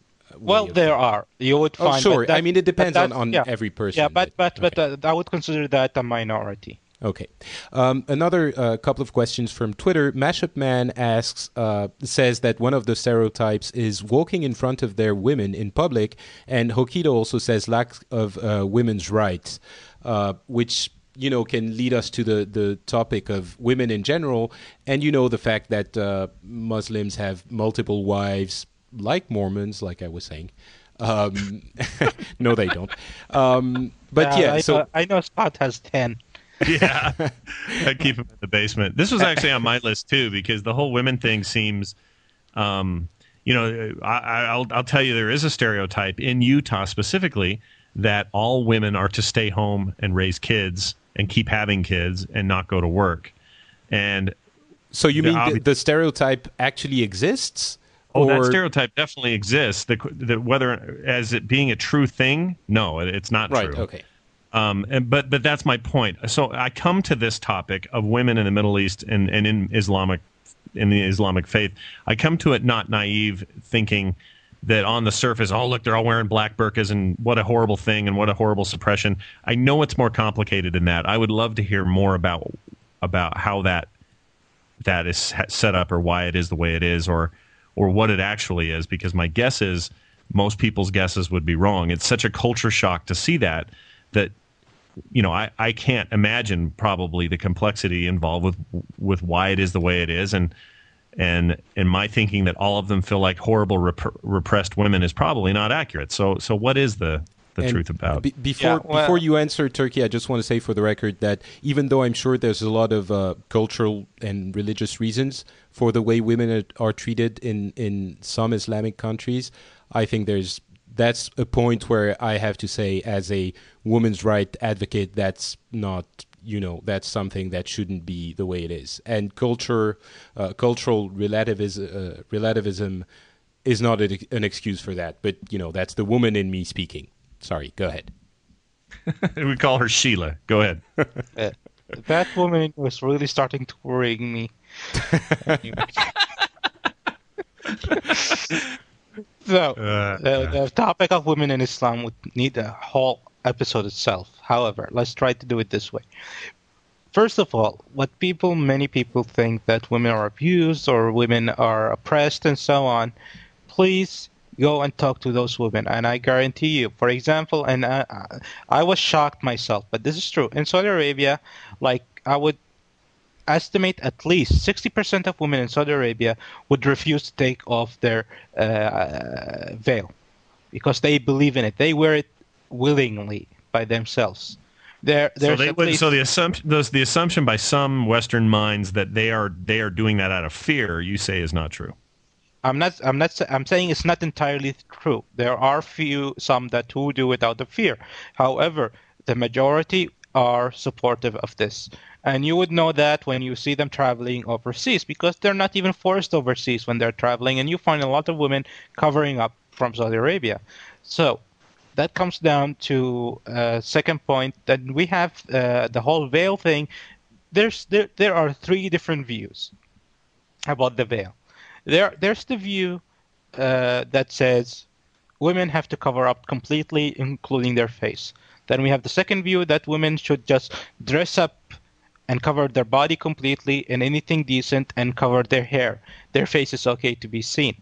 Well, there are. You would find. Oh, sure. that- I mean, it depends on, on yeah. every person. Yeah, but but but okay. uh, I would consider that a minority. Okay. Um, another uh, couple of questions from Twitter. Mashup Man asks, uh, says that one of the stereotypes is walking in front of their women in public, and Hokido also says lack of uh, women's rights, uh, which you know can lead us to the the topic of women in general, and you know the fact that uh, Muslims have multiple wives, like Mormons, like I was saying. Um, no, they don't. Um, but Uh, yeah, I, so know, I know Scott has ten. yeah, I keep him in the basement. This was actually on my list too because the whole women thing seems, um, you know, I, I'll I'll tell you there is a stereotype in Utah specifically that all women are to stay home and raise kids and keep having kids and not go to work, and So you The mean the, the stereotype actually exists? Oh, or that stereotype definitely exists. The, the whether as it being a true thing, no, it, it's not right? true. Okay. Um, and, but but that's my point. So I come to this topic of women in the Middle East and, and in Islamic in the Islamic faith. I come to it not naive, thinking that on the surface, oh look, they're all wearing black burqas and what a horrible thing and what a horrible suppression. I know it's more complicated than that. I would love to hear more about about how that that is set up or why it is the way it is or or what it actually is because my guess is most people's guesses would be wrong. It's such a culture shock to see that that you know I, I can't imagine probably the complexity involved with with why it is the way it is. And and and my thinking that all of them feel like horrible rep- repressed women is probably not accurate. So so what is the the And truth about be- before Yeah, well- before you answer Turki, I just want to say for the record that even though I'm sure there's a lot of uh, cultural and religious reasons for the way women are, are treated in in some Islamic countries, I think there's that's a point where I have to say, as a women's right advocate, that's not you know that's something that shouldn't be the way it is. And culture, uh, cultural relativism, uh, relativism is not a, an excuse for that. But you know that's the woman in me speaking. Sorry, go ahead. we call her sheila go ahead Uh, that woman was really starting to worry me. so, Uh, the, the topic of women in Islam would need a whole episode itself. However, let's try to do it this way. First of all, what people, many people think that women are abused or women are oppressed and so on, please go and talk to those women. And I guarantee you, for example, and I, I was shocked myself, but this is true. In Saudi Arabia, like I would estimate at least 60% of women in Saudi Arabia would refuse to take off their uh, veil because they believe in it. They wear it willingly by themselves. There, so they would, least- so the assumption those, the assumption by some Western minds that they are they are doing that out of fear, you say is not true. I'm not. I'm not. I'm saying it's not entirely true. There are few, some that who do it out of fear. However, the majority are supportive of this, and you would know that when you see them traveling overseas, because they're not even forced overseas when they're traveling, and you find a lot of women covering up from Saudi Arabia. So that comes down to uh, second point that we have uh, the whole veil thing. There's there there are three different views about the veil. There there's the view uh, that says women have to cover up completely, including their face. Then we have the second view that women should just dress up and cover their body completely in anything decent and cover their hair. Their face is okay to be seen.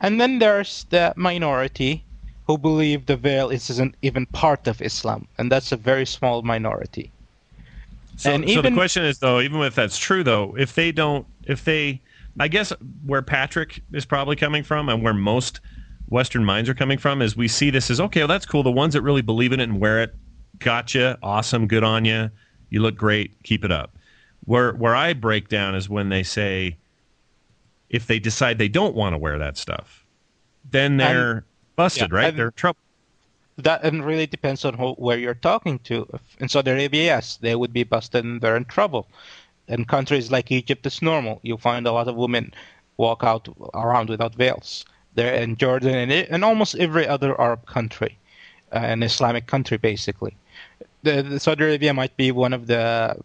And then there's the minority who believe the veil isn't even part of Islam, and that's a very small minority. So, And so the question is though, even if that's true though, if they don't, if they, I guess where Patrick is probably coming from, and where most Western minds are coming from, is we see this as okay, well that's cool. The ones that really believe in it and wear it, gotcha, awesome, good on you. You look great, keep it up. Where where I break down is when they say, if they decide they don't want to wear that stuff, then they're busted, Yeah, right? and- They're trouble. That and really depends on who, where you're talking to. In Saudi Arabia, yes, they would be busted and they're in trouble. In countries like Egypt, it's normal. You find a lot of women walk out around without veils. They're in Jordan and, almost every other Arab country, uh, an Islamic country, basically. The, the Saudi Arabia might be one of the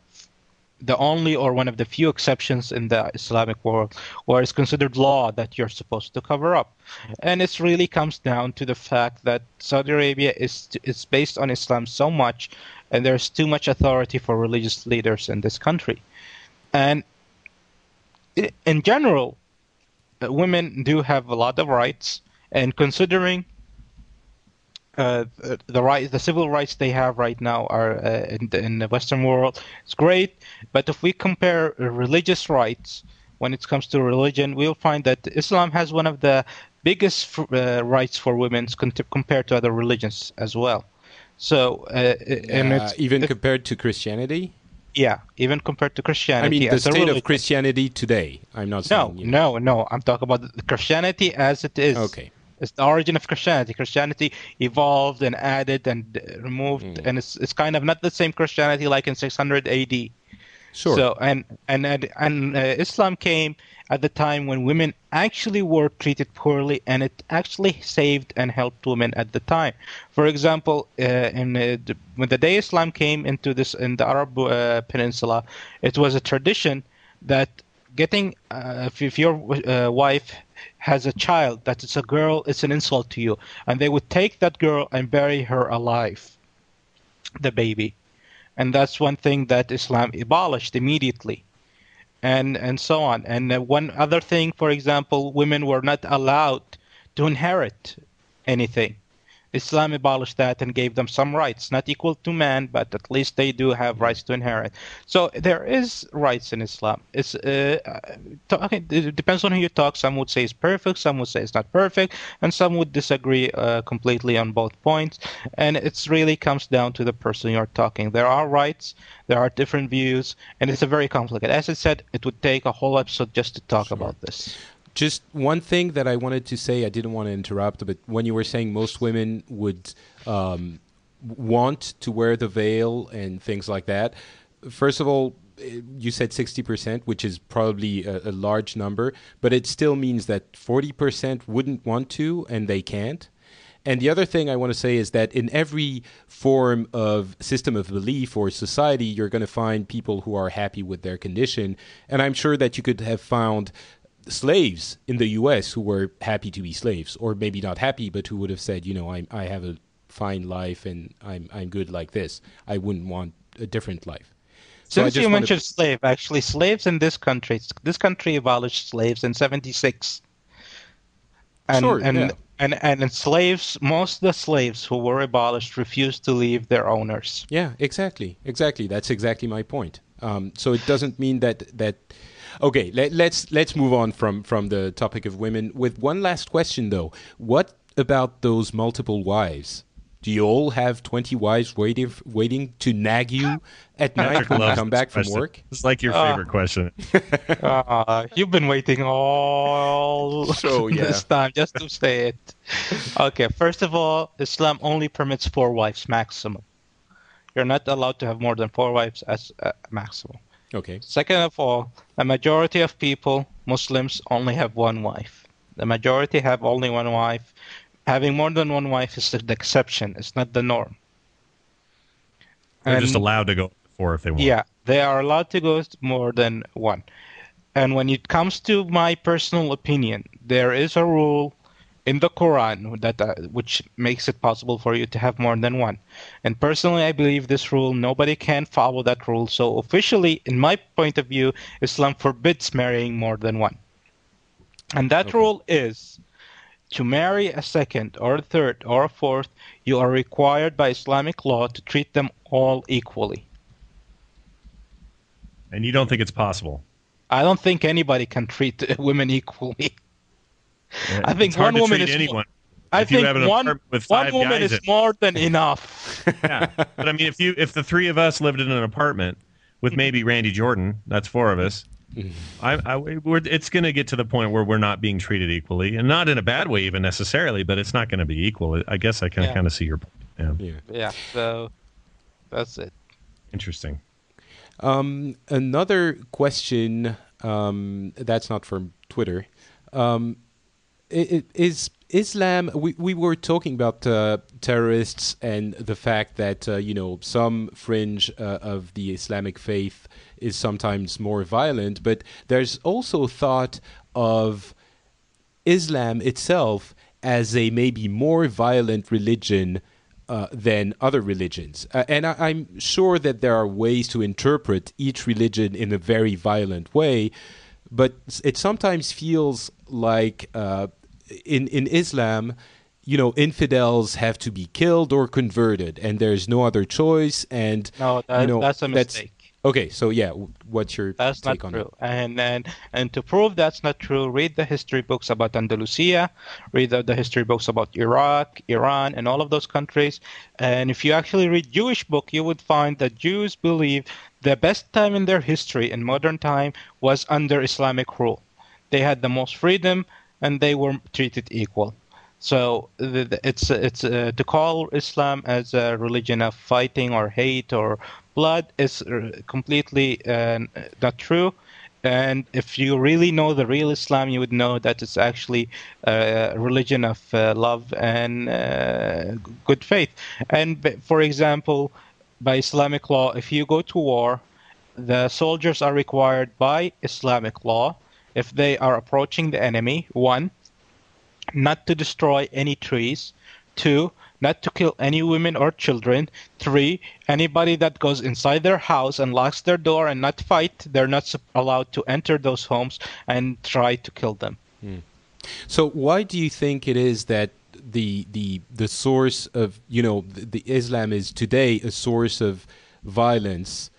the only or one of the few exceptions in the Islamic world where it's considered law that you're supposed to cover up. And it really comes down to the fact that Saudi Arabia is is based on Islam so much, and there's too much authority for religious leaders in this country. And in general, uh, women do have a lot of rights, and considering uh, the- the right, the civil rights they have right now are uh, in, the, in the Western world. It's great, but if we compare uh, religious rights when it comes to religion, we'll find that Islam has one of the biggest f- uh, rights for women con- compared to other religions as well. So, uh, and it's even it- compared to Christianity. Yeah, even compared to Christianity. I mean, the state religion. of Christianity today. I'm not No, saying. you no, know. no. I'm talking about the Christianity as it is. Okay. It's the origin of Christianity. Christianity evolved and added and removed, Mm. and it's it's kind of not the same Christianity like in 600 AD. Sure. So and and and, uh, Islam came at the time when women actually were treated poorly, and it actually saved and helped women at the time. For example, uh, in uh, the, when the day Islam came into this in the Arab uh, Peninsula, it was a tradition that getting uh, if, if your uh, wife has a child that it's a girl, it's an insult to you, and they would take that girl and bury her alive, the baby and that's one thing that Islam abolished immediately, and and so on. And uh, one other thing, for example, women were not allowed to inherit anything. Islam abolished that and gave them some rights, not equal to man, but at least they do have rights to inherit. So there is rights in Islam. It's uh, uh, talking, it depends on who you talk. Some would say it's perfect, some would say it's not perfect, and some would disagree uh, completely on both points. And it's really comes down to the person you're talking. There are rights, there are different views, and it's a very complicated. As I said, it would take a whole episode just to talk about this. Just one thing that I wanted to say, I didn't want to interrupt, but when you were saying most women would um, want to wear the veil and things like that, first of all, eh, you said 60%, which is probably a, a large number, but it still means that 40% wouldn't want to and they can't. And the other thing I want to say is that in every form of system of belief or society, you're going to find people who are happy with their condition. And I'm sure that you could have found slaves in the U.S. who were happy to be slaves, or maybe not happy, but who would have said, you know, I, I have a fine life and I'm, I'm good like this. I wouldn't want a different life. So Since you mentioned slave, actually, slaves in this country, this country abolished slaves in '76, and Sure, and, yeah. and and and slaves, most of the slaves who were abolished refused to leave their owners. Yeah, exactly, exactly. That's exactly my point. Um, so it doesn't mean that that. Okay, let, let's let's move on from from the topic of women with one last question though. What about those multiple wives? Do you all have twenty wives waiting waiting to nag you at night when you come back from question. work? It's like your favorite question. Uh, you've been waiting all So, yeah. this time just to say it. Okay, first of all, Islam only permits four wives maximum. You're not allowed to have more than four wives as uh, maximum. Okay, Second of all, the majority of people, Muslims, only have one wife. The majority have only one wife. Having more than one wife is the exception. It's not the norm. They're just allowed to go four if they want. Yeah, they are allowed to go more than one. And when it comes to my personal opinion, there is a rule in the Quran that uh, which makes it possible for you to have more than one. And personally, I believe this rule nobody can follow that rule. So officially, in my point of view, Islam forbids marrying more than one. And that Okay. rule is to marry a second or a third or a fourth, you are required by Islamic law to treat them all equally. And you don't think it's possible. I don't think anybody can treat women equally. I think it's hard one to woman treat is- anyone. I If you think have an one, apartment with one woman guys is in- more than enough. yeah. But I mean, if you if the three of us lived in an apartment with maybe Randy Jordan, that's four of us, I, I, we're, it's going to get to the point where we're not being treated equally, and not in a bad way, even necessarily, but it's not going to be equal. I guess I can Yeah. kind of see your point. Yeah. Yeah. Yeah. So that's it. Interesting. Um, another question um, that's not from Twitter. Um, i- i- is Islam? We, we were talking about uh, terrorists and the fact that uh, you know some fringe uh, of the Islamic faith is sometimes more violent, but there's also thought of Islam itself as a maybe more violent religion uh, than other religions. Uh, and I, I'm sure that there are ways to interpret each religion in a very violent way, but it sometimes feels like uh, in, in Islam, you know, infidels have to be killed or converted, and there's no other choice. And No, that, you know, that's a mistake. Okay, so yeah, what's your That's not on true. And and and to prove that's not true, read the history books about Andalusia, read the, the history books about Iraq, Iran, and all of those countries. And if you actually read Jewish book, you would find that Jews believe the best time in their history in modern time was under Islamic rule. They had the most freedom, and they were treated equal. So the, the, it's it's uh, to call Islam as a religion of fighting or hate or blood is uh, completely uh, not true. And if you really know the real Islam, you would know that it's actually a religion of uh, love and uh, good faith. And for example, by Islamic law, if you go to war, the soldiers are required by Islamic law, if they are approaching the enemy, one, not to destroy any trees. Two, not to kill any women or children. Three, anybody that goes inside their house and locks their door and not fight, they're not allowed to enter those homes and try to kill them. Hmm. So why do you think it is that the the the source of you know the, the Islam is today a source of violence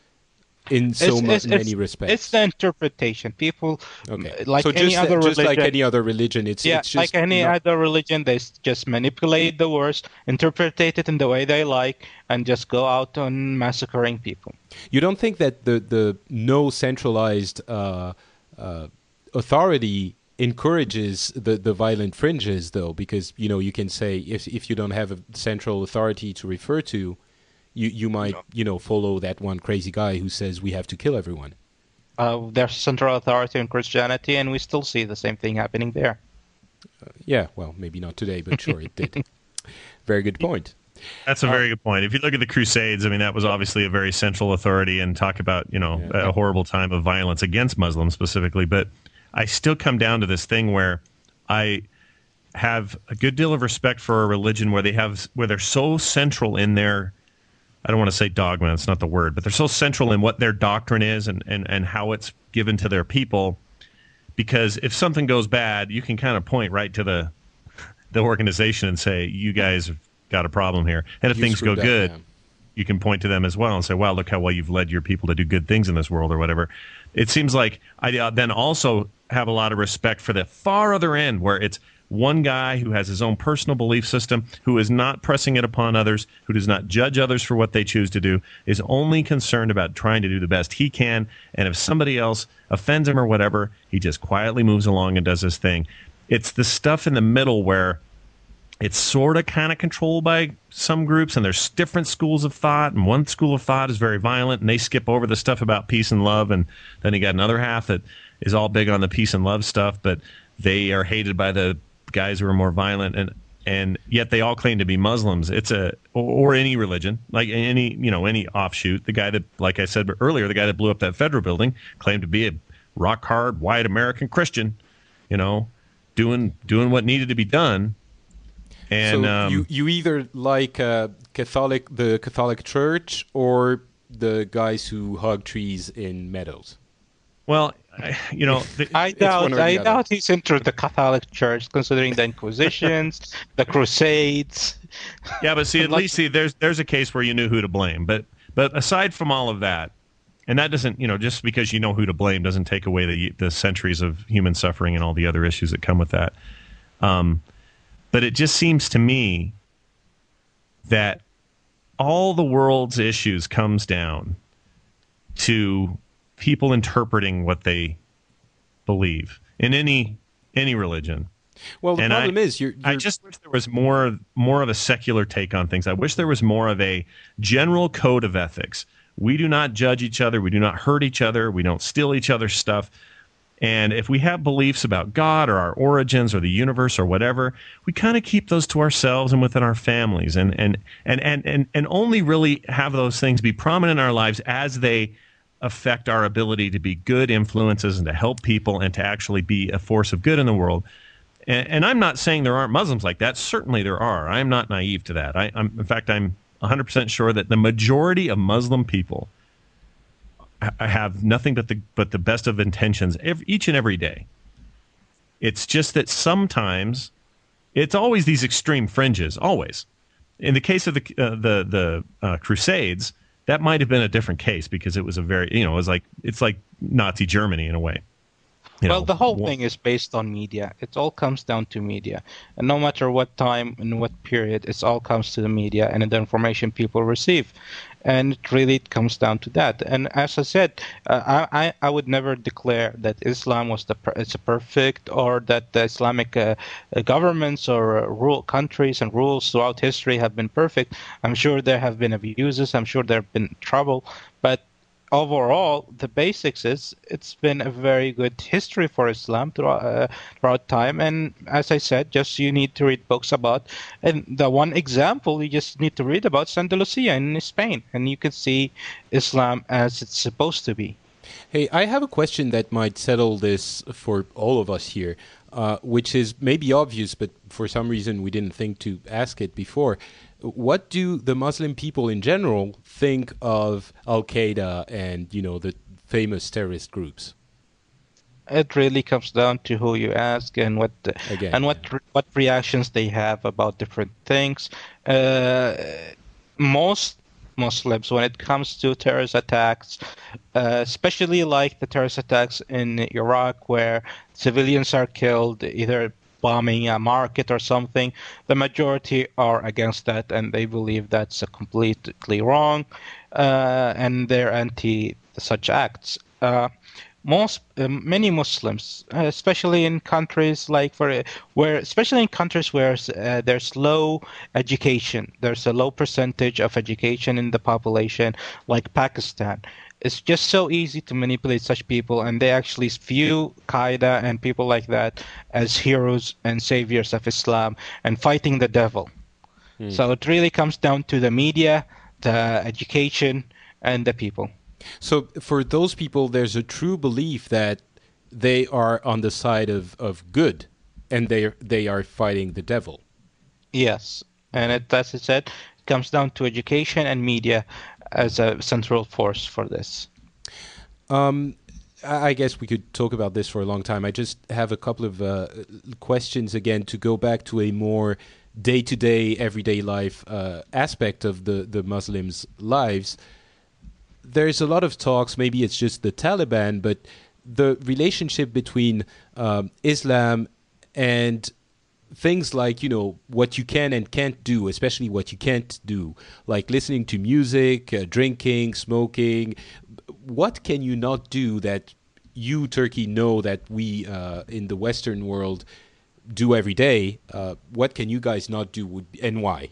in so It's- mu- it's- many it's- respects? It's the interpretation. People, okay, like so any other just religion, like any other religion, it's yeah, it's just like any not- other religion, they just manipulate the words, interpret it in the way they like, and just go out on massacring people. You don't think that the the no centralized uh, uh, authority encourages the, the violent fringes, though, because you know you can say if if you don't have a central authority to refer to, you you might you know follow that one crazy guy who says we have to kill everyone. Uh, there's central authority in Christianity, and we still see the same thing happening there. Yeah, well, maybe not today, but sure it did. Very good point. That's a very good point. If you look at the Crusades, I mean, that was obviously a very central authority and talk about, you know, Yeah. a horrible time of violence against Muslims specifically. But I still come down to this thing where I have a good deal of respect for a religion where they have, where they're so central in their, I don't want to say dogma, it's not the word, but they're so central in what their doctrine is and, and, and how it's given to their people. Because if something goes bad, you can kind of point right to the, the organization and say, you guys have got a problem here. And if You things go up, good, yeah. you can point to them as well and say, "Wow, look how well you've led your people to do good things in this world," or whatever. It seems like I uh, then also have a lot of respect for the far other end, where it's one guy who has his own personal belief system, who is not pressing it upon others, who does not judge others for what they choose to do, is only concerned about trying to do the best he can, and if somebody else offends him or whatever, he just quietly moves along and does his thing. It's the stuff in the middle where it's sort of kind of controlled by some groups and there's different schools of thought and one school of thought is very violent and they skip over the stuff about peace and love and then you got another half that is all big on the peace and love stuff but they are hated by the guys who are more violent and and yet they all claim to be Muslims. It's a or, or any religion, like any you know any offshoot. The guy that, like I said earlier, the guy that blew up that federal building claimed to be a rock hard white American Christian, you know, doing doing what needed to be done. And so um, you you either like uh, Catholic the Catholic Church or the guys who hug trees in meadows. well, you know, the, I doubt. I doubt he's into the Catholic Church, considering the Inquisitions, the Crusades. yeah, but see, at least see, there's there's a case where you knew who to blame. But but aside from all of that, and that doesn't, you know, just because you know who to blame doesn't take away the the centuries of human suffering and all the other issues that come with that. Um, but it just seems to me that all the world's issues comes down to people interpreting what they believe in any any religion. Well, the And problem I, is you're, I you're- just wish there was more more of a secular take on things. I wish there was more of a general code of ethics. We do not judge each other. We do not hurt each other. We don't steal each other's stuff. And if we have beliefs about God or our origins or the universe or whatever, we kind of keep those to ourselves and within our families and, and, and, and, and, and only really have those things be prominent in our lives as they affect our ability to be good influences and to help people and to actually be a force of good in the world. And, and I'm not saying there aren't Muslims like that. Certainly there are. I'm not naive to that. I, I'm, in fact, I'm 100% sure that the majority of Muslim people ha- have nothing but the but the best of intentions ev each and every day. It's just that sometimes it's always these extreme fringes. Always, in the case of the uh, the the uh, Crusades, that might have been a different case because it was a very you know it was like it's like Nazi Germany in a way. You well, know, the whole thing is based on media. It all comes down to media, and no matter what time and what period, it all comes to the media and the information people receive, and it really comes down to that. And as I said, uh, I I- I would never declare that Islam was the it's a perfect or that the Islamic uh, uh, governments or uh, rule countries and rules throughout history have been perfect. I'm sure there have been abuses. I'm sure there have been trouble, but overall, the basics is it's been a very good history for Islam throughout, uh, throughout time. And as I said, just you need to read books about. And the one example you just need to read about is Andalusia in Spain, and you can see Islam as it's supposed to be. Hey, I have a question that might settle this for all of us here, uh, which is maybe obvious, but for some reason we didn't think to ask it before. What do the Muslim people in general think of Al Qaeda and you know the famous terrorist groups? It really comes down to who you ask and what the, Again, and what re- what reactions they have about different things. Uh, most Muslims, when it comes to terrorist attacks, uh, especially like the terrorist attacks in Iraq, where civilians are killed, either bombing a market or something, the majority are against that, and they believe that's uh, completely wrong, uh, and they're anti such acts. Uh, most um, many Muslims, uh, especially in countries like for where, especially in countries where uh, there's low education, there's a low percentage of education in the population, like Pakistan. It's just so easy to manipulate such people, and they actually view Qaeda and people like that as heroes and saviors of Islam and fighting the devil. Hmm. So it really comes down to the media, the education, and the people. So for those people, there's a true belief that they are on the side of, of good, and they they are fighting the devil. Yes, and it, as I said, it comes down to education and media as a central force for this. Um, I guess we could talk about this for a long time. I just have a couple of uh, questions again to go back to a more day-to-day, everyday life uh, aspect of the the Muslims' lives. There's a lot of talks. Maybe it's just the Taliban, but the relationship between um, Islam and things like you know what you can and can't do especially what you can't do like listening to music uh, drinking smoking what can you not do that you Turki know that we uh, in the western world do every day uh, what can you guys not do and why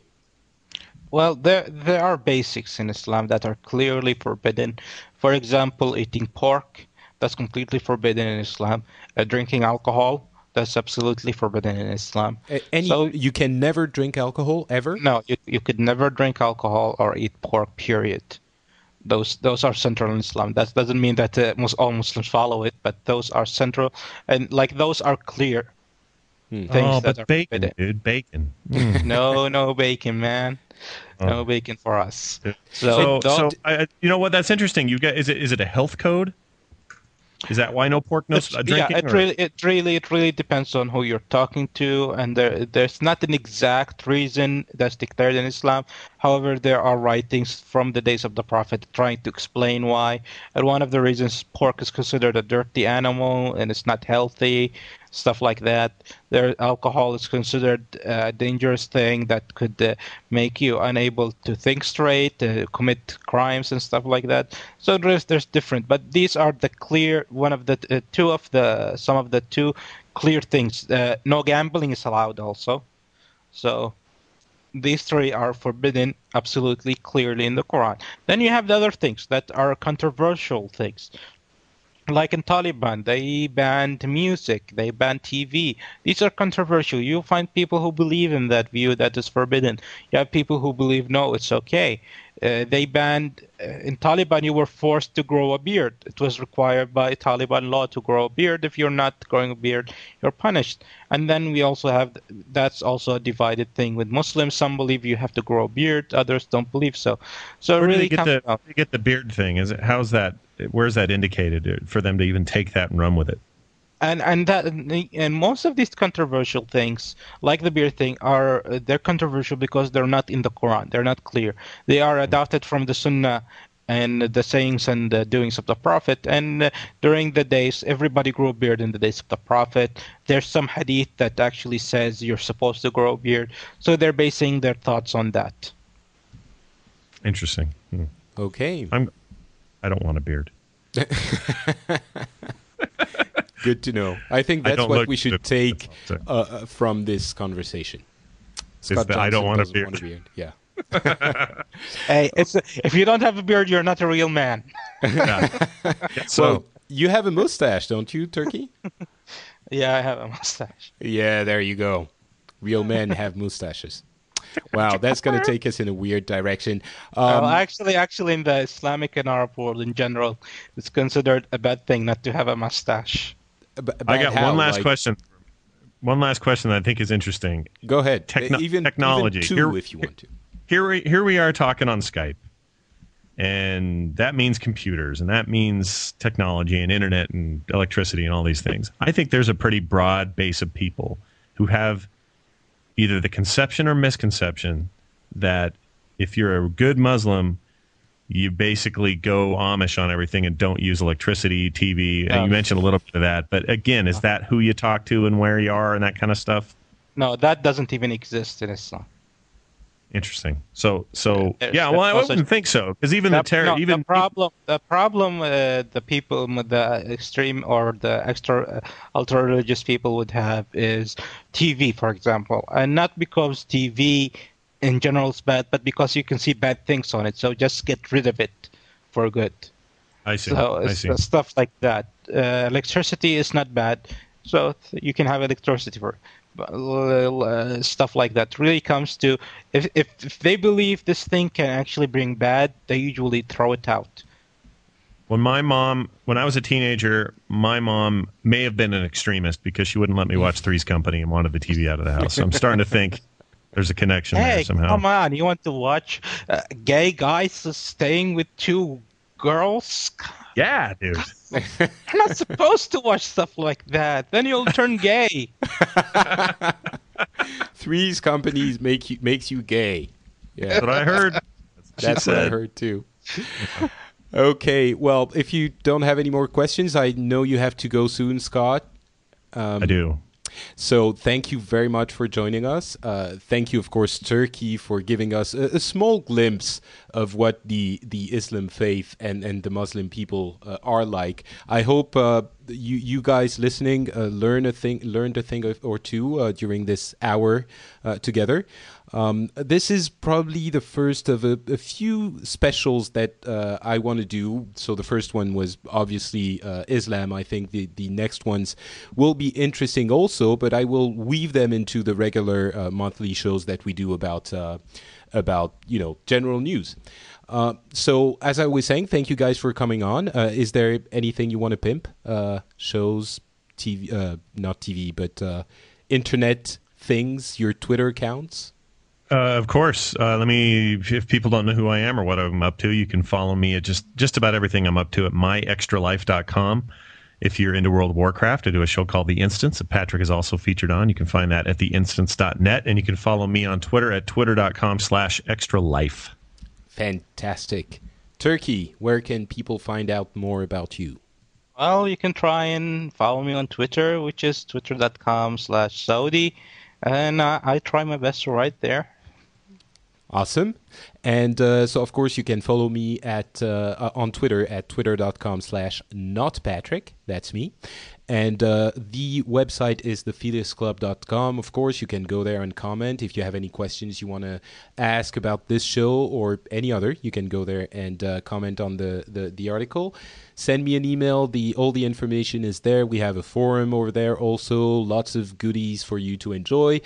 Well, there there are basics in Islam that are clearly forbidden. For example, eating pork, that's completely forbidden in Islam. Uh, drinking alcohol, that's absolutely forbidden in Islam. A- any So- you can never drink alcohol ever No, you, you could never drink alcohol or eat pork. Period. Those those are central in Islam. That doesn't mean that uh, all Muslims follow it, but those are central, and like those are clear things oh, that but are bacon, forbidden. dude, bacon. No, no bacon, man. No Oh. bacon for us. So, So, so, I, I- you know what? That's interesting. You got is it is it a health code? Is that why no pork, no It's- s- uh, drinking? yeah, it or- really, it really, it really depends on who you're talking to, and there, there's not an exact reason that's declared in Islam. However, there are writings from the days of the Prophet trying to explain why. And one of the reasons pork is considered a dirty animal and it's not healthy. Stuff like that. There, alcohol is considered a dangerous thing that could uh, make you unable to think straight, uh, commit crimes and stuff like that. So there's there's different, but these are the clear one of the uh, two of the some of the two clear things. Uh, no gambling is allowed also. So these three are forbidden absolutely clearly in the Quran. Then you have the other things that are controversial things. Like in Taliban, they banned music, they banned TV. These are controversial. You find people who believe in that view that is forbidden. You have people who believe no, it's okay. Uh, they banned uh, in Taliban. You were forced to grow a beard. It was required by Taliban law to grow a beard. If you're not growing a beard, you're punished. And then we also have that's also a divided thing with Muslims. Some believe you have to grow a beard. Others don't believe so. So Where really, get the, get the beard thing? Is it how's that? Where's that indicated uh, for them to even take that and run with it? and and that and most of these controversial things like the beer thing are uh, they're controversial because they're not in the quran. They're not clear. They are adopted from the sunnah and the sayings and the doings of the prophet. And uh, during the days everybody grew a beard in the days of the prophet. There's some hadith that actually says you're supposed to grow a beard. So they're basing their thoughts on that. Interesting. Hmm. okay. I'm i don't want a beard Good to know. I think that's I what we should take uh, uh, from this conversation. Scott I don't want a beard. Want a beard. Yeah. hey, it's if you don't have a beard, you're not a real man. yeah. So well, you have a mustache, don't you, Turki? yeah, I have a mustache. Yeah, there you go. Real men have mustaches. Wow, that's going to take us in a weird direction. Um, well, actually, actually, in the Islamic and Arab world in general, it's considered a bad thing not to have a mustache. I got how? one last like, question. One last question that I think is interesting. Go ahead. Techno- even technology. Even two, here, if you want to. Here we here we are talking on Skype, and that means computers, and that means technology and internet and electricity and all these things. I think there's a pretty broad base of people who have either the conception or misconception that if you're a good Muslim, you basically go Amish on everything and don't use electricity, TV. And you mentioned a little bit of that, but again, is that who you talk to and where you are and that kind of stuff? No, that doesn't even exist in Islam. Interesting. So, so yeah. Well, I wouldn't think so because even the, the terror, no, even the problem, the problem, uh, the people, the extreme or the extra uh, ultra religious people would have is TV, for example, and not because TV in general is bad, but because you can see bad things on it. So just get rid of it for good. I see. So I see. stuff like that. Uh, electricity is not bad, so you can have electricity for uh, stuff like that. Really comes to if, if if they believe this thing can actually bring bad, they usually throw it out. When my mom, when I was a teenager, my mom may have been an extremist because she wouldn't let me watch Three's Company and wanted the TV out of the house. So I'm starting to think there's a connection hey, there somehow. Come on, you want to watch uh, gay guys staying with two girls? Yeah, dude. You're not supposed to watch stuff like that. Then you'll turn gay. Three's companies make you makes you gay. Yeah, that's what I heard. That's, that's what I heard too. okay, well, if you don't have any more questions, I know you have to go soon, Scott. Um, I do. So thank you very much for joining us. Uh, thank you, of course, Turki, for giving us a, a, small glimpse of what the the Islam faith and and the Muslim people uh, are like. I hope uh, you you guys listening uh, learn a thing learned a thing or two uh, during this hour uh, together. Um, this is probably the first of a, a few specials that uh, I want to do. So the first one was obviously uh, Islam. I think the, the next ones will be interesting also, but I will weave them into the regular uh, monthly shows that we do about uh, about you know general news. Uh, so as I was saying, thank you guys for coming on. Uh, is there anything you want to pimp? shows, TV, not TV, but internet things, your Twitter accounts? Uh, of course. Uh, let me. If people don't know who I am or what I'm up to, you can follow me at just just about everything I'm up to at myextralife.com. If you're into World of Warcraft, I do a show called The Instance that Patrick is also featured on. You can find that at theinstance.net, and you can follow me on Twitter at twitter.com slash extralife. Fantastic. Turki, where can people find out more about you? Well, you can try and follow me on Twitter, which is twitter.com slash Saudi. And uh, I try my best to write there. Awesome. And uh, so, of course, you can follow me at uh, uh on Twitter at twitter.com slash notpatrick. That's me. And uh, the website is thephileasclub.com. Of course, you can go there and comment. If you have any questions you want to ask about this show or any other, you can go there and uh, comment on the, the, the article. Send me an email. The All the information is there. We have a forum over there also. Lots of goodies for you to enjoy.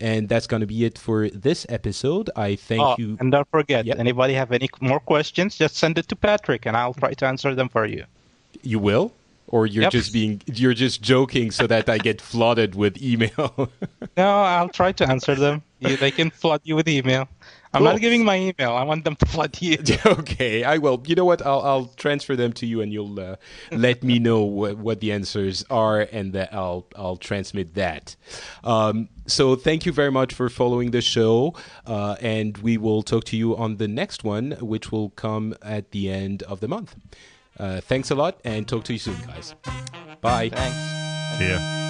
And that's going to be it for this episode. I thank oh, you. And don't forget, Yep. anybody have any more questions, just send it to Patrick and I'll try to answer them for you. You will? Or you're Yep. just being you're just joking so that I get flooded with email. No, I'll try to answer them. You, they can flood you with email. I'm Cool. not giving my email. I want them to flood you. okay, I will. You know what? I'll I'll transfer them to you, and you'll uh, let me know what, what the answers are, and that I'll I'll transmit that. Um, so thank you very much for following the show, uh, and we will talk to you on the next one, which will come at the end of the month. Uh, thanks a lot, and talk to you soon, guys. Bye. Thanks. See ya.